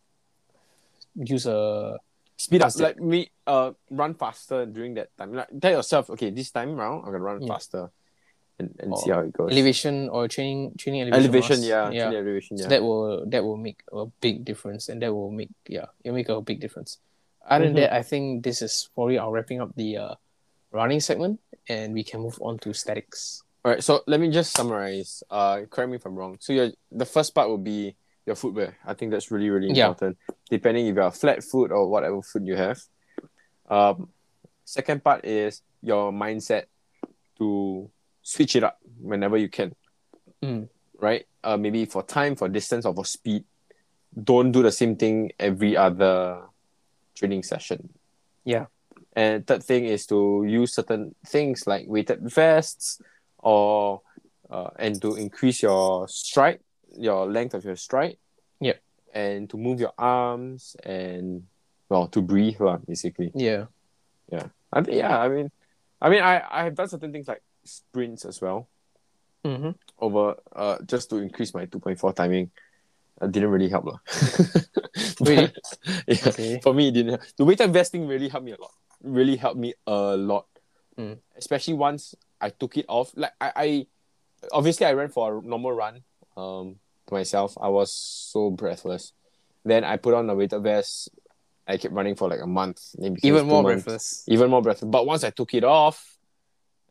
use a Speed up, like me. Uh, run faster during that time. Like tell yourself, okay, this time round I'm gonna run Yeah. faster, and, and see how it goes. elevation or training training elevation. elevation, yeah, yeah. training elevation, yeah. So that will that will make a big difference, and that will make yeah, it'll make a big difference. Other Mhm. than that, I think this is probably our wrapping up the uh, running segment, and we can move on to statics. All right, so let me just summarize. Uh, correct me if I'm wrong. So your the first part will be your footwear. I think that's really really Yeah. important. Depending if you're flat foot or whatever foot you have. Um, second part is your mindset to switch it up whenever you can. Mm. Right. Uh, maybe for time, for distance, or for speed. Don't do the same thing every other training session. Yeah. And third thing is to use certain things like weighted vests or uh, and to increase your stride, your length of your stride. Yep. And to move your arms and well to breathe, lah, basically. Yeah, Yeah. I think yeah, I mean I mean I, I have done certain things like sprints as well mm-hmm. over uh just to increase my 2.4 timing. It didn't really help. lah. (laughs) Really? (laughs) yeah. okay. For me, it didn't. The weighted vesting really helped me a lot. Really helped me a lot. Mm. Especially once I took it off. Like I, I, obviously I ran for a normal run. Um, myself, I was so breathless. Then I put on the weighted vest. I kept running for like a month. Maybe Even more months. breathless. Even more breathless. But once I took it off,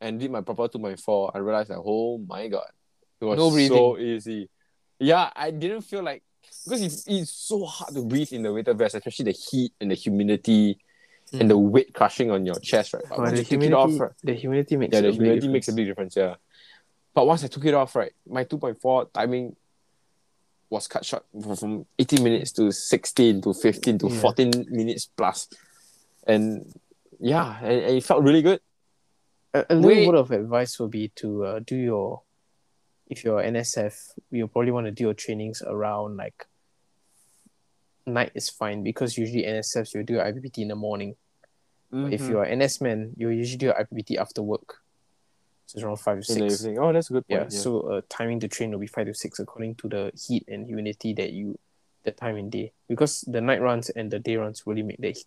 and did my proper two point four, I realized that oh my god, it was No breathing. so easy. Yeah, I didn't feel like because it's, it's so hard to breathe in the weighted vest, especially the heat and the humidity and the weight crushing on your chest, right? But Oh, once the you take it humidity, off, right? the humidity makes Yeah, a the big humidity difference. makes a big difference, yeah. But once I took it off, right, my 2.4 timing was cut short from- 18 minutes to 16 to 15 to Yeah. 14 minutes. And yeah, and, and it felt really good. a, a little word of advice would be to uh, do your if you're NSF, you probably want to do your trainings around like night is fine because usually NSFs you do your IPPT in the morning. If Mhm. you are NS man, you usually do your IPPT after work. So it's around five to six. evening. Oh, that's a good Yeah, point. Yeah. so uh, timing to train will be five to six according to the heat and humidity that you the time and day. Because the night runs and the day runs really make that,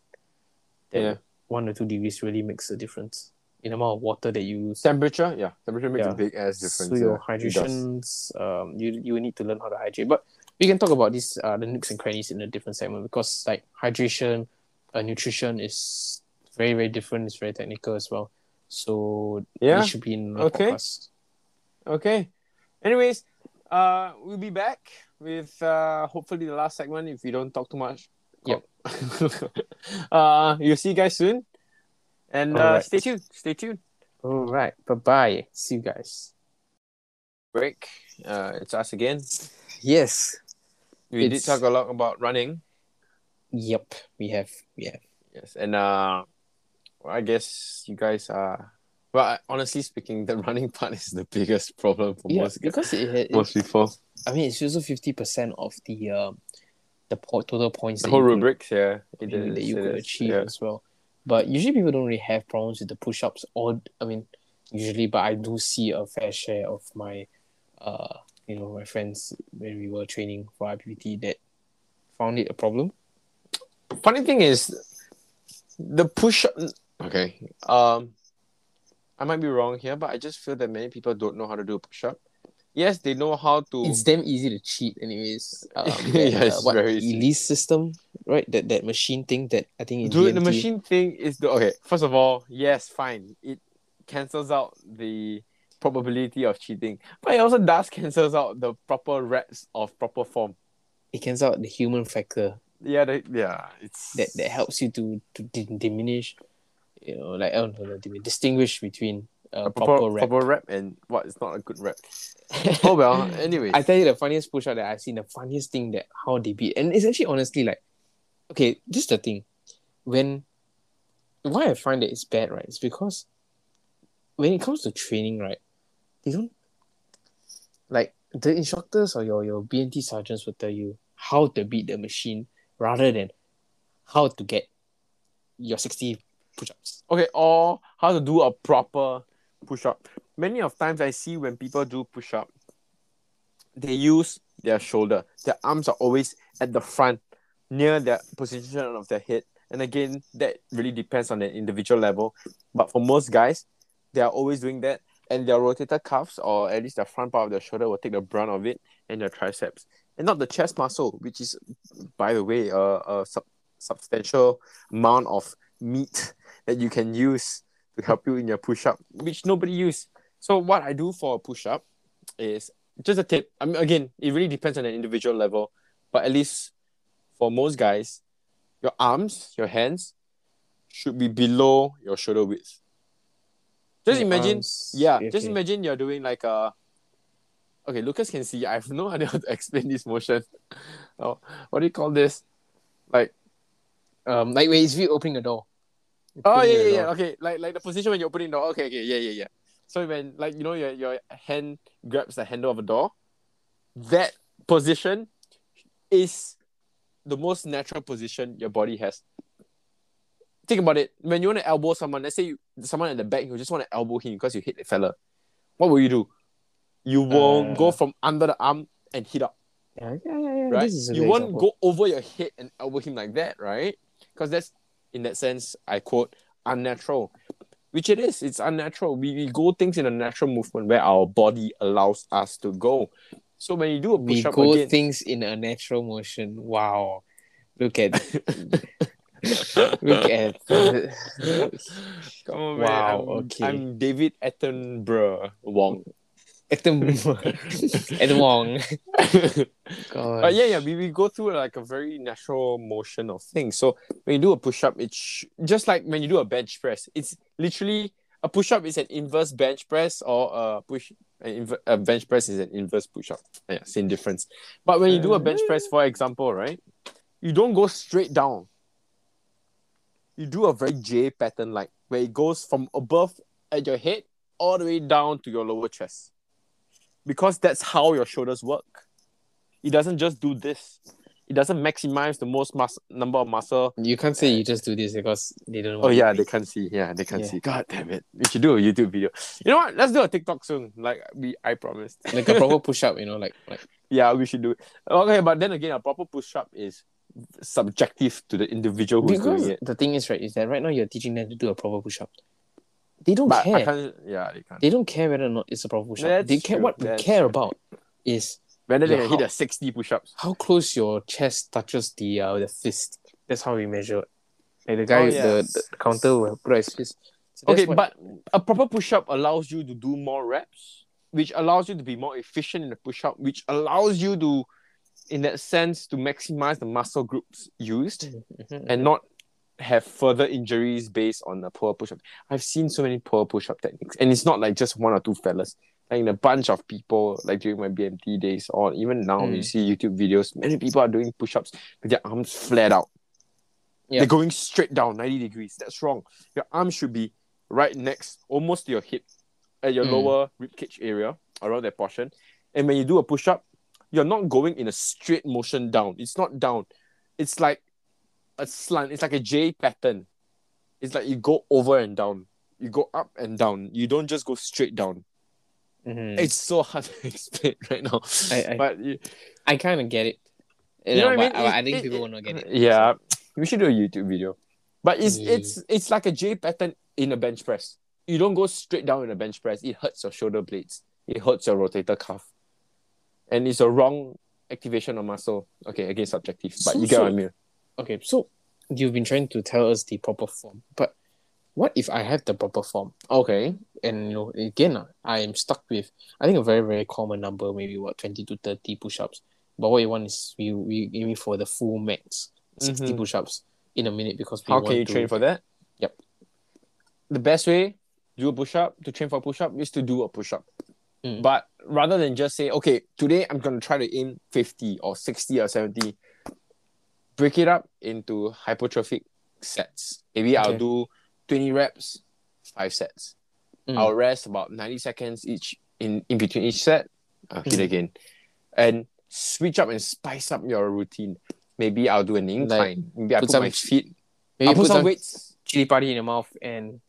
that Yeah. one or two degrees really makes a difference in amount of water that you use. Temperature, yeah. Temperature makes Yeah. a big ass difference. So your yeah. Hydrations, um, you you need to learn how to hydrate. But we can talk about this uh the nooks and crannies in a different segment because like hydration, uh, nutrition is very very different. It's very technical as well. So Yeah. it should be in Okay. podcast. Okay. Anyways, uh, we'll be back with uh, hopefully the last segment if we don't talk too much. Yep. (laughs) uh, you'll see you guys soon. And uh, Alright. stay tuned. Stay tuned. All right. Bye bye. See you guys. Break. Uh, it's us again. Yes. We It's- did talk a lot about running. Yep. We have. We have. Yes. And uh, well, I guess you guys are. Well, I- honestly speaking, the (laughs) running part is the biggest problem for Yeah, most, because it, it, most people. I mean, it's also fifty percent of the um, the po- total points The whole you could- rubrics, yeah. It that is, you it could is, achieve yeah. as well. But usually people don't really have problems with the push ups or I mean usually but I do see a fair share of my uh you know my friends when we were training for IPPT that found it a problem. Funny thing is, the push. Okay. Um, I might be wrong here, but I just feel that many people don't know how to do a push up. Yes, they know how to. It's damn easy to cheat anyways. Um, (laughs) Yeah, it's what, very easy. Elise system, right? That that machine thing that I think in Dude, the machine thing is the okay. First of all, yes, fine. It cancels out the probability of cheating, but it also does (laughs) cancels out the proper reps of proper form. it cancels out the human factor Yeah, the, yeah, it's that, that helps you to to di- diminish, you know, like I don't know, distinguish between uh, a proper, proper, rep. proper rep and what is not a good rep. (laughs) oh well. anyway. I tell you the funniest push out that I've seen, the funniest thing that how they beat, and it's actually honestly like, okay, just is the thing, when, why I find that it's bad, right? It's because, when it comes to training, right, they don't, like the instructors or your your BMT sergeants will tell you how to beat the machine rather than how to get your sixty push-ups. okay, or how to do a proper push up. Many of times I see when people do push up, they use their shoulder. Their arms are always at the front, near the position of their head. And again, that really depends on the individual level. But for most guys, they are always doing that. And their rotator cuffs, or at least the front part of their shoulder, will take the brunt of it, and their triceps. And not the chest muscle, which is, by the way, a, a sub- substantial amount of meat (laughs) that you can use to help you in your push up, which nobody use. So what I do for a push up is just a tip. I mean, again, it really depends on an individual level, but at least for most guys, your arms, your hands should be below your shoulder width. Just imagine, arms- yeah, okay. just imagine you're doing like a. Okay, Lucas can see. I have no (laughs) idea how to explain this motion. (laughs) oh, what do you call this? Like Um, like when it's you opening the door. You Oh yeah, yeah, yeah. Okay, like like the position when you're opening the door. Okay, okay, yeah, yeah, yeah. So when like you know your your hand grabs the handle of a door, that position is the most natural position your body has. Think about it. When you want to elbow someone, let's say you, someone at the back, you just want to elbow him because you hit the fella. What will you do? You will Uh, go from under the arm and hit up Yeah, yeah, yeah. right? This is a You won't example. go over your head and elbow him like that, right? Because that's, in that sense, I quote, unnatural. Which it is. It's unnatural. We, we go things in a natural movement where our body allows us to go. So when you do a push up we go again, things in a natural motion. Wow. Look at (laughs) look (laughs) at come on, man. Wow, I'm, okay. I'm David Attenborough Wong. Adam (laughs) Adam Wong. God. But yeah, yeah, we, we go through like a very natural motion of things. So when you do a push up, it's sh- just like when you do a bench press. It's literally a push up is an inverse bench press, or a push an inver- a bench press is an inverse push up. Yeah, same difference. But when you do a bench press, for example, right, you don't go straight down. You do a very J pattern, like where it goes from above at your head all the way down to your lower chest, because that's how your shoulders work. It doesn't just do this. It doesn't maximize the most mus- number of muscle. You can't say you just do this because they don't. Oh yeah, they can't see. Yeah, they can't Yeah. see. God damn it! We should do a YouTube video. You know what? Let's do a TikTok soon. Like we, I promised. like a proper (laughs) push up, you know, like like yeah, we should do it. Okay, but then again, a proper push up is subjective to the individual who's because doing it. the thing is right is that right now you're teaching them to do a proper push up. They don't But care. Yeah, they can't. They don't care whether or not it's a proper push up. They care true, what they that's care true. about is Whether they can hit a sixty push-ups. how close your chest touches the uh, the fist. That's how we measure. Like the guy, Oh, the, the counter will put his fist. So Okay, what- but a proper push-up allows you to do more reps, which allows you to be more efficient in the push-up, which allows you to, in that sense, to maximize the muscle groups used Mhm. and not have further injuries based on a poor push-up. I've seen so many poor push-up techniques, and it's not like just one or two fellas. Like in a bunch of people, like during my BMT days, or even now, Mm. you see YouTube videos. Many people are doing push-ups with their arms flat out. Yeah. They're going straight down 90 degrees. That's wrong. Your arm should be right next, almost to your hip, at your Mm. lower rib cage area, around that portion. And when you do a push-up, you're not going in a straight motion down. It's not down. It's like a slant. It's like a J pattern. it's like you go over and down. You go up and down. You don't just go straight down. Mhm. It's so hard to (laughs) explain right now. I- I- but you, I kind of get it. You know what I mean? I, think it- people will not get it. yeah, we should do a YouTube video. But it's Yeah. it's it's like a J pattern in a bench press. You don't go straight down in a bench press. It hurts your shoulder blades. It hurts your rotator cuff, and it's a wrong activation of muscle. Okay, again subjective, but So- you get what I mean. Okay, so you've been trying to tell us the proper form, but what if I have the proper form? Okay, And you know, again, uh, I am stuck with I think a very very common number, maybe what twenty to thirty push-ups. But what you want is you we aiming for the full max, 60 Mhm. push-ups in a minute because we how can you to, train for that? Yep. The best way do a push up to train for a push up is to do a push up. Mm. But rather than just say, okay, today I'm gonna try to aim 50 or 60 or 70, break it up into hypertrophic sets. Maybe I'll do 20 reps, five sets. Mm. I'll rest about 90 seconds each in, in between each set. I'll hit Mm. again. And switch up and spice up your routine. Maybe I'll do an incline. Maybe I put put, some- my feet. maybe I'll put, put some some weights. chili padi in your mouth and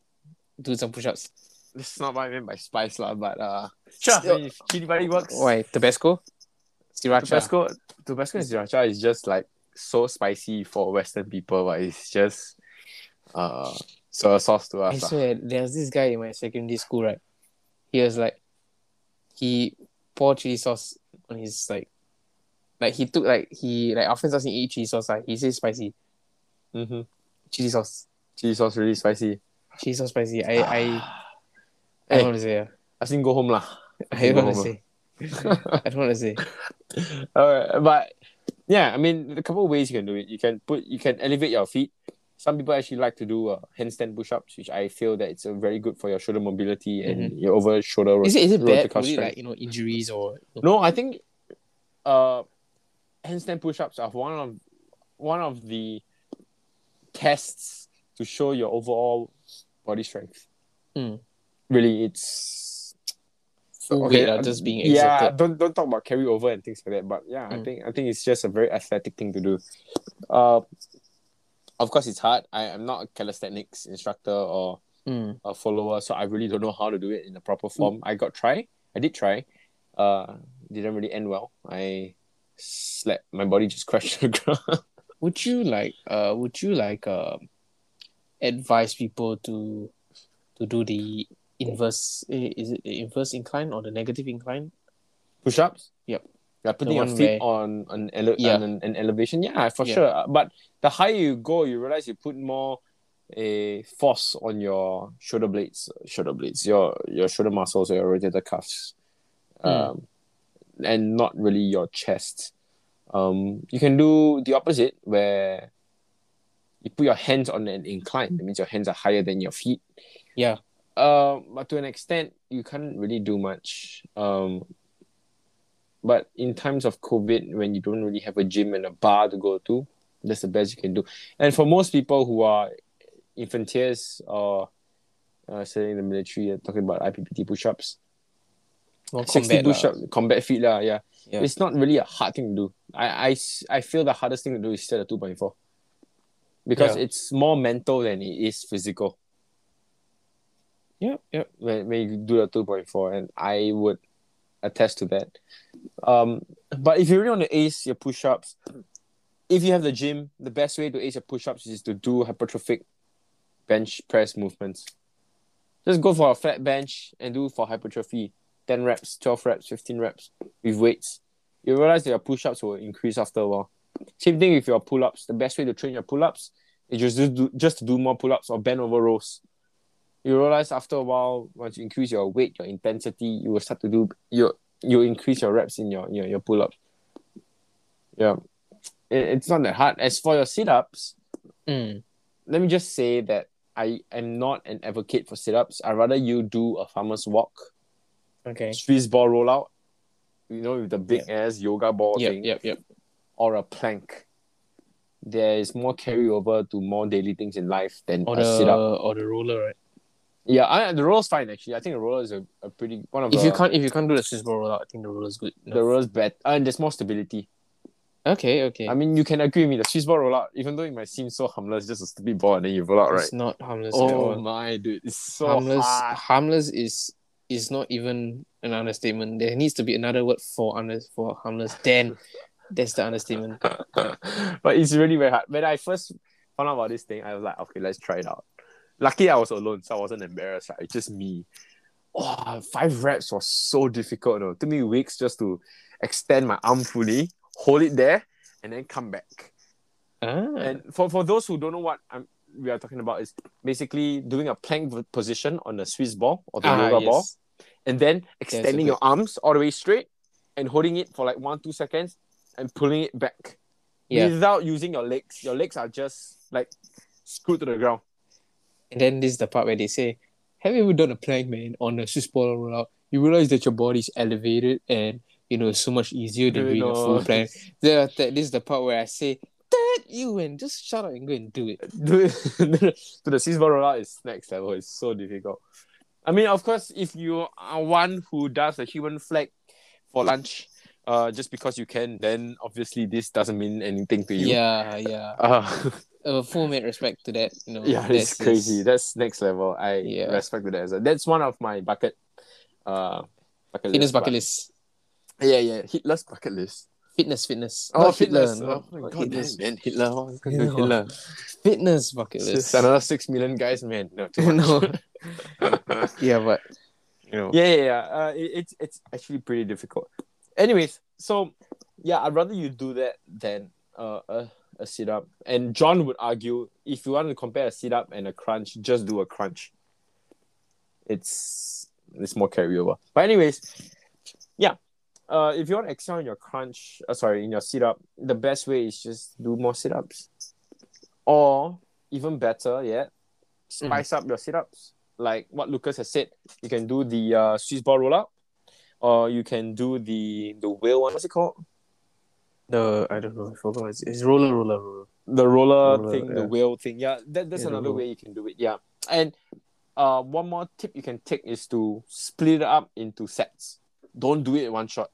do some push-ups. This is not what I meant by spice lah, but uh, sure, if chili padi works. Why Tabasco? Sriracha. Tabasco, Tabasco and sriracha is just like so spicy for Western people, but it's just uh soy sauce to us. lah. swear, there's this guy in my secondary school, right? He was like, he poured chili sauce on his like, like he took like he like often doesn't eat chili sauce. Like he says spicy Mm-hmm. chili sauce, Chili sauce really spicy. chili sauce spicy. I I I don't want to say. ah. I think go home lah. I don't want to say. I don't want to say. Alright, but yeah, I mean, a couple of ways you can do it. You can put, you can elevate your feet. Some people actually like to do uh, handstand push-ups, which I feel that it's uh, very good for your shoulder mobility and your over shoulder. Mm-hmm. Is it is it bad? Would it like you know injuries or? No, I think uh handstand push-ups are one of one of the tests to show your overall body strength. Hmm. Really, it's Full Okay, um, just being yeah. Don't don't talk about carry over and things like that. But yeah, I Hmm. think I think it's just a very athletic thing to do. Uh, of course, it's hard. I am not a calisthenics instructor or Mm. a follower, so I really don't know how to do it in the proper form. I got try, I did try, uh, didn't really end well. I slept, my body just (laughs) crashed to the ground. Would you like uh would you like um advise people to to do the inverse eh, is it the inverse incline or the negative incline? Push ups. Yep. Yeah, putting your feet where- on an, ele- Yeah. on an, an elevation. Yeah, for Yeah. sure. But the higher you go, you realize you put more a force on your shoulder blades, shoulder blades, your your shoulder muscles your rotator cuffs, Hmm. um, and not really your chest. Um, you can do the opposite where you put your hands on an incline. That means your hands are higher than your feet. Yeah. Um, but to an extent, you can't really do much. Um, but in times of COVID, when you don't really have a gym and a bar to go to, that's the best you can do. And for most people who are infantiers or uh, say in the military, uh, talking about IPPT push-ups, More 60 combat push-up, combat feet lah, yeah. Yeah. It's not really a hard thing to do. I, I, I feel the hardest thing to do is set a 2.4 because Yeah. it's more mental than it is physical Yep, yep. when, when you do the 2.4 and I would attest to that. Um, but if you really want to ace your push-ups, if you have the gym, the best way to ace your push-ups is to do hypertrophic bench press movements. Just go for a flat bench and do for hypertrophy 10 reps, 12 reps, 15 reps with weights. You realize that your push-ups will increase after a while. Same thing with your pull-ups. The best way to train your pull-ups is just do, just to do more pull-ups or bend over rows you realize after a while, once you increase your weight, your intensity, you will start to do your you increase your reps in your your, your pull ups. Yeah, it, it's not that hard. As for your sit ups, Mm. let me just say that I am not an advocate for sit ups. I rather you do a farmer's walk, Okay. Swiss ball rollout, you know, with the big ass yoga ball Yep, thing, yep, yep. or a plank. There is more carryover to more daily things in life than Or a the sit up. or the roller, right? Yeah, I, the roller's fine actually. I think the roller is a, a pretty one of If the you can't if you can't do the Swiss ball roller, I think the roller is good. the roller's better and there's more stability. Okay, okay. I mean, you can agree with me. The Swiss ball rollout, even though it might seem so harmless, just a stupid ball and then you roll out, right? It's not harmless Oh my dude, it's so harmless hard. harmless is is not even an understatement. There needs to be another word for harmless for harmless. Then that's the understatement. (laughs) but it's really very hard. When I first found out about this thing, I was like, okay, let's try it out. Lucky I was alone, so I wasn't embarrassed. Right? It's just me. Oh, five reps was so difficult. No, it took me weeks just to extend my arm fully, hold it there, and then come back. Ah, And for, for those who don't know what I'm, we are talking about, is basically doing a plank position on the Swiss ball or the ah, yoga ball, and then extending your arms all the way straight and holding it for like one two seconds and pulling it back Yeah. without using your legs. Your legs are just like screwed to the ground. And then this is the part where they say, Have you ever done a plank, man, on a Swiss ball rollout? You realize that your body's elevated and you know it's so much easier than doing a full plank. (laughs) Then that, this is the part where I say, That you and just shut up and go and do it. (laughs) Do it (laughs) to the Swiss ball rollout is next level. It's so difficult. I mean, of course, if you are one who does a human flag for lunch, uh, just because you can, then obviously this doesn't mean anything to you. Yeah, yeah. Uh, Uh, full mate respect to that. You know, yeah, it's that's crazy. his That's next level. I Yeah. respect that. well. That's one of my bucket, uh, bucket Fitness list, bucket list. Yeah, yeah, Hitler's bucket list. Fitness, fitness. Oh, Not Hitler, fitness. not- Oh my not god, man, Hitler. What was gonna do No. Hitler? Fitness bucket list. just another six million guys, man. No. (laughs) No. (laughs) (laughs) yeah, but you know. yeah, yeah, yeah. Uh, it, it's it's actually pretty difficult. Anyways, so yeah, I'd rather you do that than uh, a a sit up. And John would argue if you want to compare a sit up and a crunch, just do a crunch. It's it's more carryover. But anyways, yeah. Uh, if you want to excel in your crunch, uh, sorry, in your sit up, the best way is just do more sit ups, or even better yet, spice up your sit ups. Like what Lucas has said, you can do the uh, Swiss ball roll up, or you can do the the whale one. What's it called? The I don't know. I forgot. It's, it's roller, roller, roller. the roller, Roller, thing, the wheel thing. Yeah, that, that's Yeah, another way you can do it. Yeah. And uh one more tip you can take is to split it up into sets. Don't do it in one shot.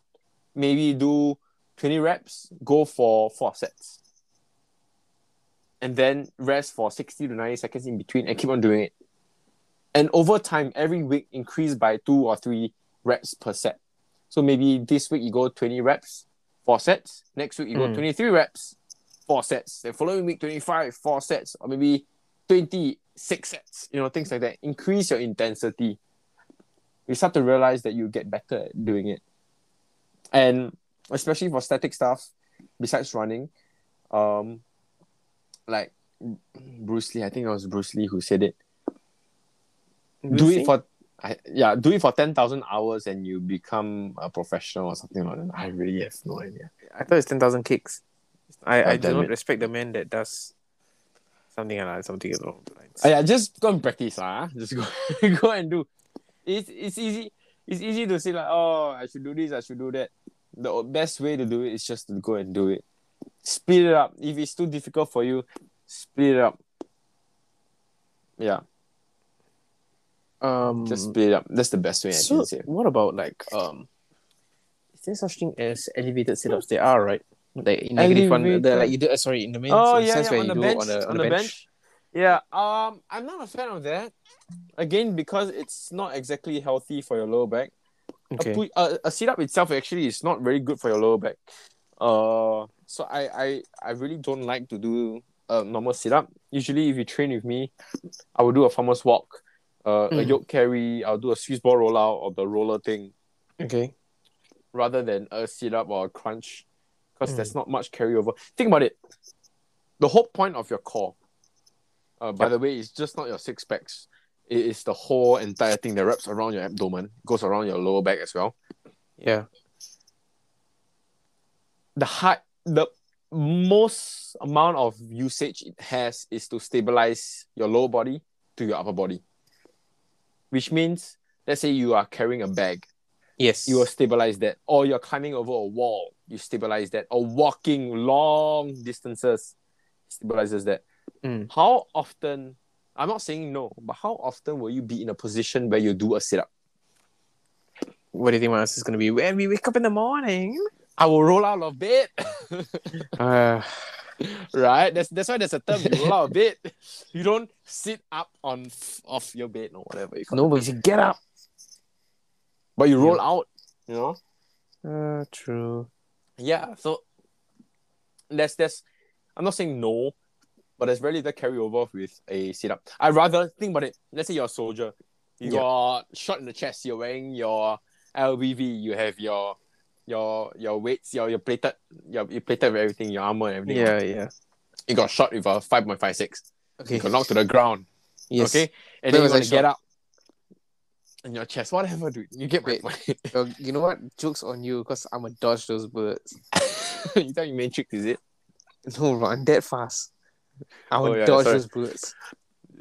Maybe do 20 reps, go for four sets. And then rest for 60 to 90 seconds in between and keep on doing it. And over time, every week increase by two or three reps per set. So maybe this week you go 20 reps, four sets. Next week you go Mm. 23 reps, four sets. The following week, 25, four sets, or maybe 26 sets, you know, things like that. Increase your intensity. You start to realize that you get better at doing it. And especially for static stuff, besides running, um, like Bruce Lee, I think it was Bruce Lee who said it. do it for I, yeah, do it for ten thousand hours and you become a professional or something like that. I really have no idea. I thought it's ten thousand kicks. I, Oh, I do not it. respect the man that does something like that, something along the lines. Uh, yeah, just go and practice, ah. Just go, (laughs) go and do. It's it's easy. It's easy to say like, oh, I should do this, I should do that. The best way to do it is just to go and do it. Split it up. If it's too difficult for you, split it up. Yeah, um, just split it up. That's the best way I so can say. what about like um, is there such thing as elevated sit-ups? There are right, like in negative one. The, like you do. Uh, sorry, in the main Oh yeah, sense yeah, where on you the do bench, on the, on on the the bench. Yeah, um, I'm not a fan of that. Again, because it's not exactly healthy for your lower back. Okay. A, pu- a, a sit up itself actually is not very good for your lower back. Uh, so I I, I really don't like to do a normal sit up. Usually, if you train with me, I will do a farmer's walk, uh, a Mm. yoke carry. I'll do a Swiss ball rollout or the roller thing Okay. rather than a sit up or a crunch, because Mm. there's not much carryover. Think about it. The whole point of your core, uh, by Yep. the way, is just not your six packs. It is the whole entire thing that wraps around your abdomen, goes around your lower back as well. Yeah. The high, the most amount of usage it has is to stabilize your lower body to your upper body. Which means, let's say you are carrying a bag, Yes. you will stabilize that. Or you're climbing over a wall, you stabilize that. Or walking long distances, stabilizes that. Mm. How often, I'm not saying no, but how often will you be in a position where you do a sit up? What do you think my answer is gonna be? When we wake up in the morning. I will roll out of bed. (laughs) Uh, right? That's that's why there's a term you roll out of bed. (laughs) You don't sit up on f- off your bed or whatever you no, it. but you should get up. But you roll out, you know? Uh, true. Yeah. So there's there's I'm not saying no, but there's very little carryover with a sit up. I rather think about it. Let's say you're a soldier. You Yeah. got shot in the chest, you're wearing your LBV, you have your your your weights, your your plated your you plated with everything, your armor and everything. Yeah, yeah. You got shot with a five point five six. Okay. You got knocked to the ground. Yes. Okay. And Where then you want to get up. In your chest, whatever, dude. You get my Wait. point. Uh, (laughs) you know what? Jokes on you because I'm gonna dodge those bullets. (laughs) you thought you main trick, is it? No, run that fast. I Oh, will yeah, dodge sorry. those bullets.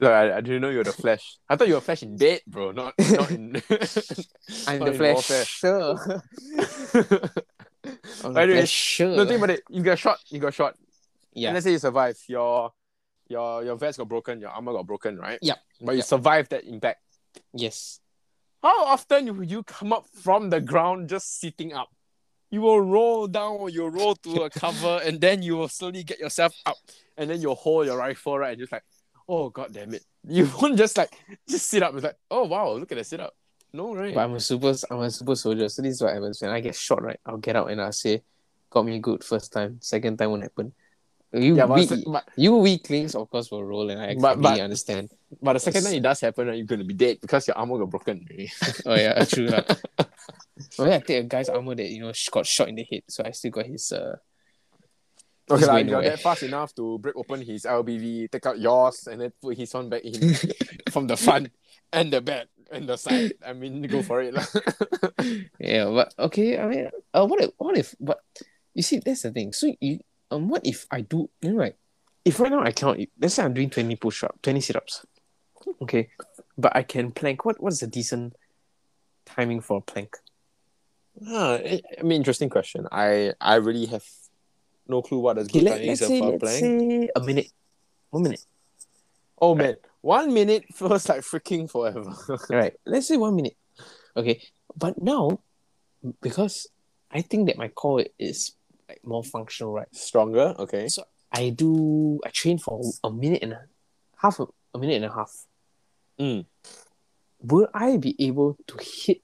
No, I, I didn't know you were the (laughs) Flash. I thought you were Flash in bed, bro. Not (laughs) not in. I'm not the in flash. Sure. (laughs) I'm the Anyway, flash. Sure. no, think about it. You got shot. You got shot. yeah. And let's say you survive. Your your your vest got broken. Your armor got broken, right? Yep. But you Yep. survived that impact. Yes. How often will you come up from the ground just sitting up? You will roll down or you roll to a cover and then you will slowly get yourself up and then you'll hold your rifle right and just like, oh god damn it. (laughs) You won't just like just sit up. It's like, oh wow, look at the sit up. No, right? But I'm a super I'm a super soldier. So this is what happens when I get shot, right? I'll get out and I'll say, got me good first time. Second time won't happen. You yeah, weak, but, you weaklings, of course, will roll and I But- but- understand. but the second time it does happen, right, you're gonna be dead because your armor got broken. already. (laughs) Oh yeah, true. lah. (laughs) Well, I take a guy's armor that you know got shot in the head, so I still got his uh Okay, like, you're that fast enough to break open his LBV, take out yours, and then put his one back in (laughs) from the front and the back and the side. I mean, go for it. (laughs) yeah, but okay. I mean, uh, what if what if but you see that's the thing. So you um, what if I do you know like if right now I cannot let's say I'm doing twenty push up, twenty sit ups, okay, but I can plank. What what's a decent timing for a plank? Ah, I I mean, interesting question. I I really have no clue what is Okay, good let, timing let's is say for let's say a minute, one minute. Oh man, one minute feels like freaking forever. (laughs) right. let's say one minute. Okay, but now because I think that my core is like more functional, right? Stronger, okay. So I do I train for a minute and a half a, a minute and a half. Mm. Will I be able to hit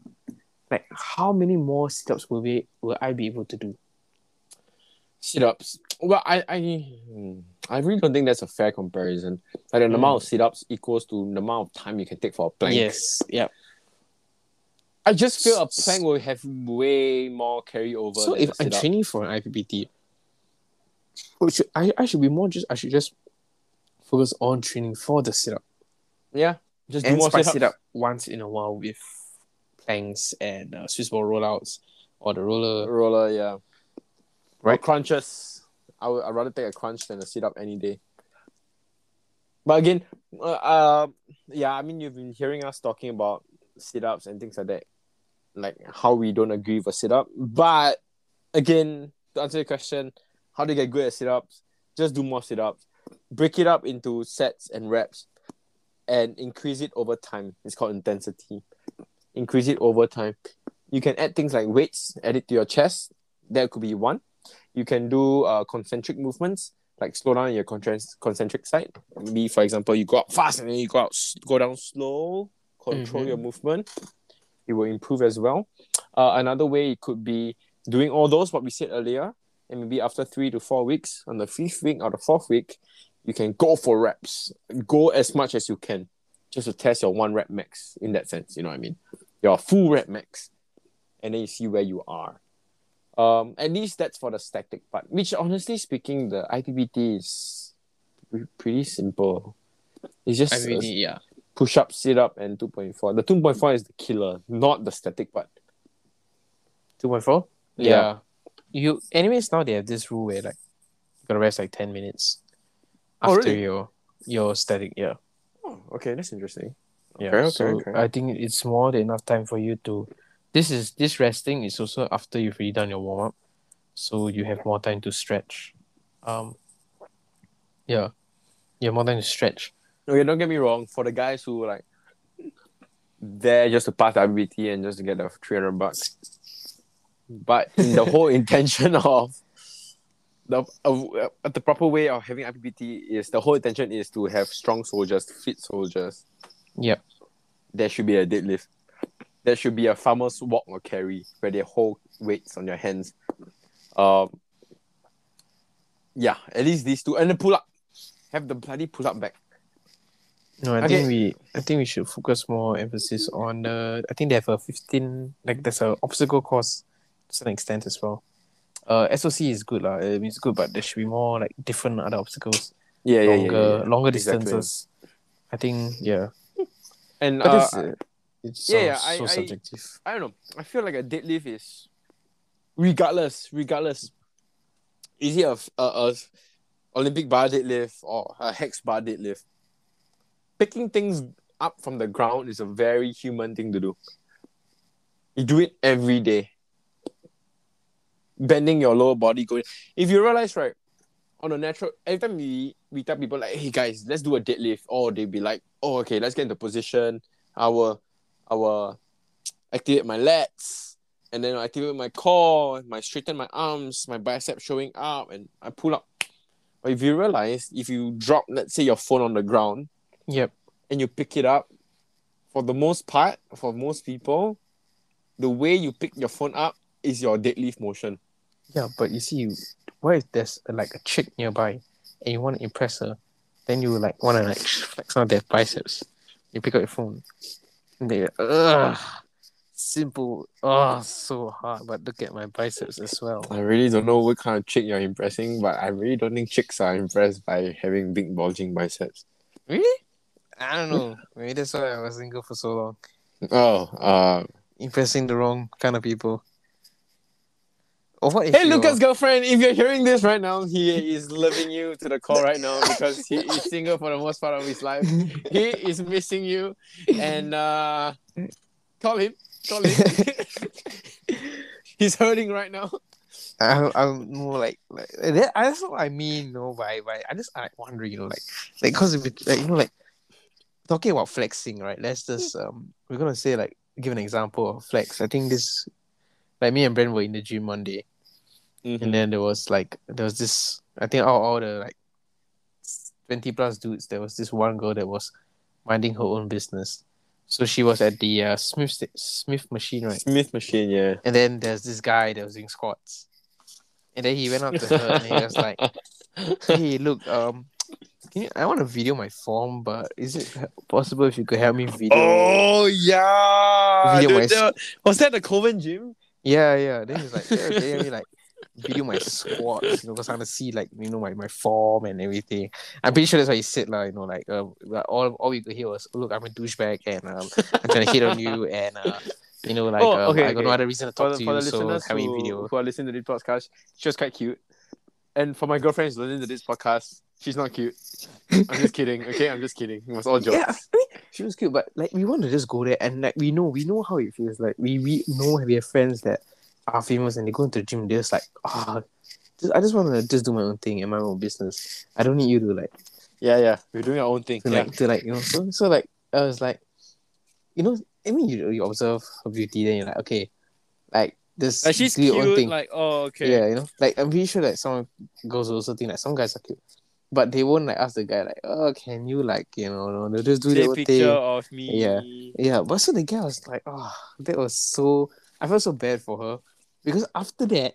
like how many more sit-ups will be will I be able to do? Sit ups. Well, I I I really don't think that's a fair comparison. Like the Mm. amount of sit ups equals to the amount of time you can take for a plank. Yes. Yeah. I just feel a plank will have way more carryover. So if I'm training for an IPPT, which I I should be more just I should just focus on training for the sit-up yeah, just do and more spice sit it up once in a while with planks and uh, Swiss ball rollouts or the roller. Roller, yeah. Right. Right. crunches. I would I'd rather take a crunch than a sit up any day. But again, uh, uh, yeah, I mean, you've been hearing us talking about sit ups and things like that, like how we don't agree with a sit up. But again, to answer your question, how do you get good at sit ups? Just do more sit ups, break it up into sets and reps, and increase it over time. It's called intensity. Increase it over time. You can add things like weights, add it to your chest. That could be one. You can do uh, concentric movements, like slow down your concent- concentric side. Maybe, for example, you go up fast and then you go out, go down slow. Control Mhm. your movement. It will improve as well. Uh, another way it could be doing all those what we said earlier, and maybe after three to four weeks, on the fifth week or the fourth week, you can go for reps. Go as much as you can, just to test your one rep max. In that sense, you know what I mean. Your full rep max, and then you see where you are. Um, at least that's for the static part. Which, honestly speaking, the IPPT is pretty simple. It's just a yeah. push up, sit up, and two point four. The two point four is the killer, not the static part. Two point four. Yeah. Yeah. You anyways now they have this rule where like you gotta rest like ten minutes Oh, after really? your your static. Yeah. Oh, okay, that's interesting. Yeah. Okay, okay, so okay. I think it's more than enough time for you to. This is this resting is also after you've already done your warm up, so you have more time to stretch. Um. Yeah, you have more time to stretch. Okay, don't get me wrong. For the guys who like there just to pass the IPPT and just to get the three hundred bucks, but in the whole (laughs) intention of the uh, uh, the proper way of having IPPT is the whole intention is to have strong soldiers, fit soldiers. Yep. There should be a deadlift. There should be a farmer's walk or carry where they hold weights on your hands. Um. Yeah, at least these two, and the pull up. Have the bloody pull up back. No, I Okay. think we I think we should focus more emphasis on the I think they have a fifteen like there's a obstacle course to some extent as well. Uh SOC is good lah. uh, It's good, but there should be more like different other obstacles. Yeah, yeah, longer yeah, yeah. longer Exactly. distances. I think yeah. And But uh, this, uh, it's yeah, so, yeah, I- so I- subjective. I don't know. I feel like a deadlift is, regardless, regardless, is it a, a, a Olympic bar deadlift or a hex bar deadlift? Picking things up from the ground is a very human thing to do. You do it every day. Bending your lower body, going. If you realize, right, on a natural, every time we we tell people like, "Hey guys, let's do a deadlift," oh, or they be like, "Oh, okay, let's get into position." Our our activate my lats, and then I activate my core, my straighten my arms, my bicep showing up, and I pull up. But if you realize, if you drop, let's say your phone on the ground Yep. and you pick it up, for the most part, for most people, the way you pick your phone up is your deadlift motion. Yeah, but you see, what if there's like a chick nearby and you want to impress her, then you like want to like flex on their biceps. You pick up your phone. They, ugh, simple. Oh, so hard. But look at my biceps as well. I really don't know what kind of chick you're impressing, but I really don't think chicks are impressed by having big bulging biceps. Really? I don't know. Maybe that's why I was single for so long. Oh, uh, Impressing the wrong kind of people. What Hey, Lucas' girlfriend, if you're hearing this right now, he is loving you to the core right now because he is single for the most part of his life. He is missing you, and uh, call him, call him. (laughs) He's hurting right now. I'm, I'm more like like that, that's what I mean, no, by by I just like wondering, you know, like like because if it like you know like talking about flexing, right? Let's just um we're gonna say like give an example of flex. I think this like me and Brent were in the gym one day and then there was like there was this I think all, all the like twenty plus dudes, there was this one girl that was minding her own business. So she was at the uh, Smith Smith machine, right? Smith machine, yeah. And then there's this guy that was doing squats. And then he went up to her and he was like, (laughs) Hey, look, um, can you, I want to video my form, but is it possible if you could help me video? Oh yeah, Video Dude, my- that- was that the Coven gym? Yeah, yeah. Then he's like, yeah, okay, help me like video my squats, you know, because I want to see like you know my, my form and everything. I'm pretty sure that's what he said, like, you know, like um, all all we could hear was, look, I'm a douchebag and um, I'm trying to hit on you (laughs) and uh, you know, like Oh, um, okay, I got no other reason to For talk the, to for you, the so who, video. who are listening to this podcast, she was quite cute. And for my girlfriends listening to this podcast, she's not cute. I'm just kidding. (laughs) Okay, I'm just kidding. It was all jokes. Yeah, I mean, she was cute, but like we want to just go there and like we know we know how it feels. Like we we know we have friends that are famous and they go into the gym. They're just like, ah, just, I just want to just do my own thing and my own business. I don't need you to like Yeah, yeah. We're doing our own thing. to Yeah. like to like you know. So so like I was like, you know, I mean you you observe her beauty, then you're like, okay, like this Like she's do your own thing. Like, oh, okay. Yeah, you know, like I'm pretty sure that some girls also think like some guys are cute, but they won't like ask the guy like, oh, can you like you know, they'll just do Take their own picture thing. of me. Yeah. Yeah, but so the guy was like, oh, that was so. I felt so bad for her because after that,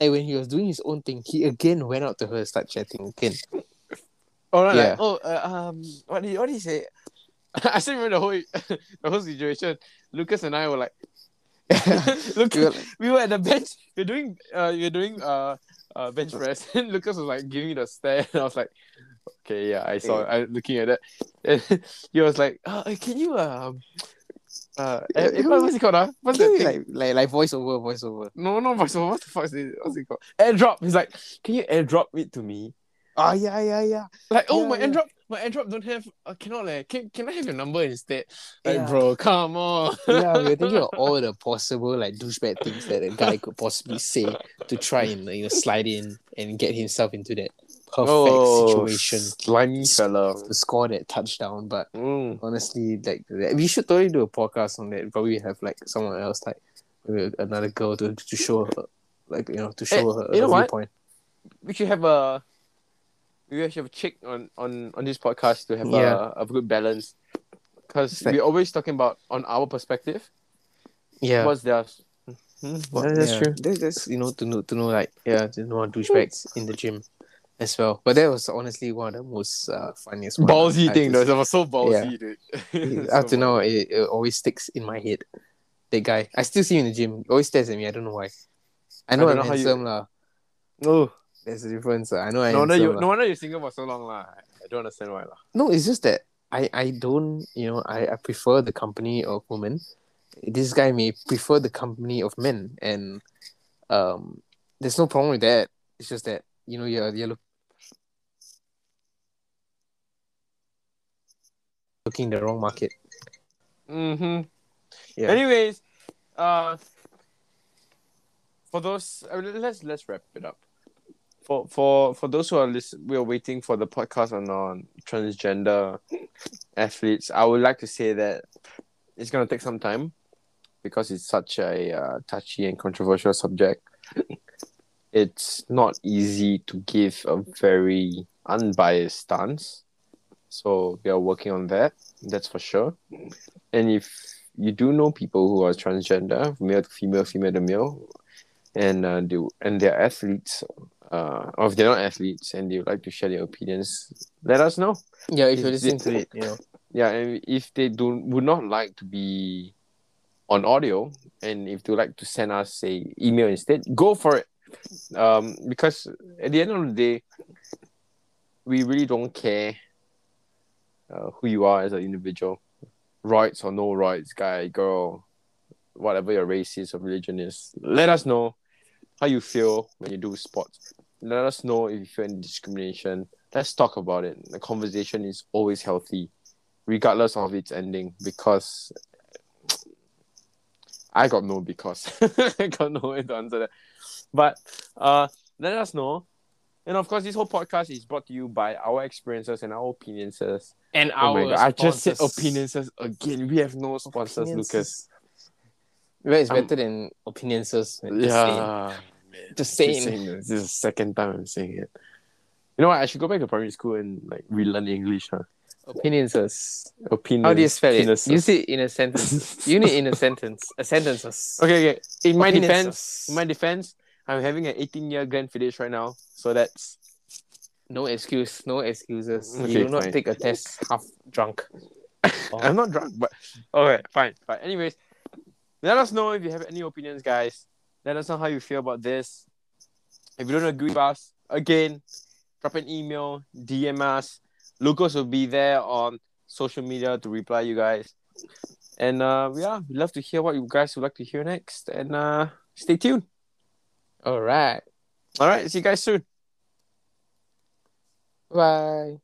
like when he was doing his own thing, he again went out to her and started chatting again. Oh, right, Yeah. like, oh, uh, um, what did what did he say? (laughs) I still remember the whole (laughs) the whole situation. Lucas and I were like, (laughs) look, We were like- we were at the bench. We're doing uh, we're doing uh, uh bench press, and Lucas was like giving me the stare, and I was like, okay, yeah, I saw. I looking at that, and he was like, uh, can you um. Uh, eh, eh, what's it called? Uh? What's thing? like, like like voiceover, voiceover. no, no, voiceover. What the fuck is it? What's it called? Airdrop. He's like, can you airdrop it to me? Ah, yeah, yeah, yeah. Like, oh, Yeah, my yeah. airdrop, my airdrop don't have, uh, cannot, like, can, can I have your number instead? Like, Yeah. bro, come on. Yeah, we were thinking of (laughs) all the possible like douchebag things that a guy could possibly say to try and you know slide in and get himself into that perfect Oh, situation Slimy fella. to score that touchdown. But Mm. honestly, like we should totally do a podcast on that. Probably have like someone else like with another girl to to show her, like you know, to show her you know what? viewpoint. we should have a we should have a chick on on on this podcast to have Yeah. a, a good balance because like- we're always talking about on our perspective Yeah, what's theirs Hmm, what- Yeah, that's yeah. true That- that's you know to know to know like yeah to know douchebags in the gym as well. But that was honestly one of the most uh, funniest. ballsy I thing though just- that was so ballsy dude (laughs) Up So to now, it, it always sticks in my head. That guy, I still see him in the gym. He always stares at me. I don't know why. I know I I'm know how you- handsome lah. oh There's a difference. I know I no wonder handsome you no wonder you're single for so long lah I don't understand why lah No, it's just that I I don't you know I I prefer the company of women. This guy may prefer the company of men, and um, there's no problem with that. It's just that you know you're you're looking in the wrong market. mm-hmm Yeah. anyways uh for those uh, let's let's wrap it up for for for those who are listen, we are waiting for the podcast on on transgender athletes. I would like to say that it's gonna take some time because it's such a uh, touchy and controversial subject. it's not easy to give a very unbiased stance. So we are working on that. That's for sure. And if you do know people who are transgender, male to female, female to male, and uh, do and they're athletes, uh, or if they're not athletes and they would like to share their opinions, let us know. Yeah, if If you're listening they- to it, you know. Yeah, and if they do would not like to be on audio, and if they would like to send us a email instead, go for it. Um, because at the end of the day, we really don't care uh, who you are as an individual, rights or no rights, guy, girl, whatever your race is or religion is. Let us know how you feel when you do sports. Let us know if you feel any discrimination. Let's talk about it. The conversation is always healthy regardless of its ending because I got no because (laughs) I got no way to answer that. But uh let us know. And of course this whole podcast is brought to you by our experiences and our opinions. And Oh my god, I just said opinions again. We have no sponsors, Lucas. Well, it's I'm- better than opinions. Just. Yeah. Just Just saying. saying this. This is the second time I'm saying it. You know what? I should go back to primary school and like relearn English. Huh? Opinions. Opinions. How do you spell it? Use it in a sentence. Use it in a sentence. A sentence. Okay, okay. In my Opinions. defense, in my defense, I'm having an 18 year Glenfiddich right now, so that's No excuse. No excuses. Okay, you do not fine. take a test half drunk. (laughs) I'm not drunk, but okay, fine, fine. Anyways, let us know if you have any opinions, guys. Let us know how you feel about this. If you don't agree with us, again, drop an email, DM us. Lucas will be there on social media to reply you guys. And uh, yeah, we'd love to hear what you guys would like to hear next. And uh, stay tuned. All right. All right, see you guys soon. Bye.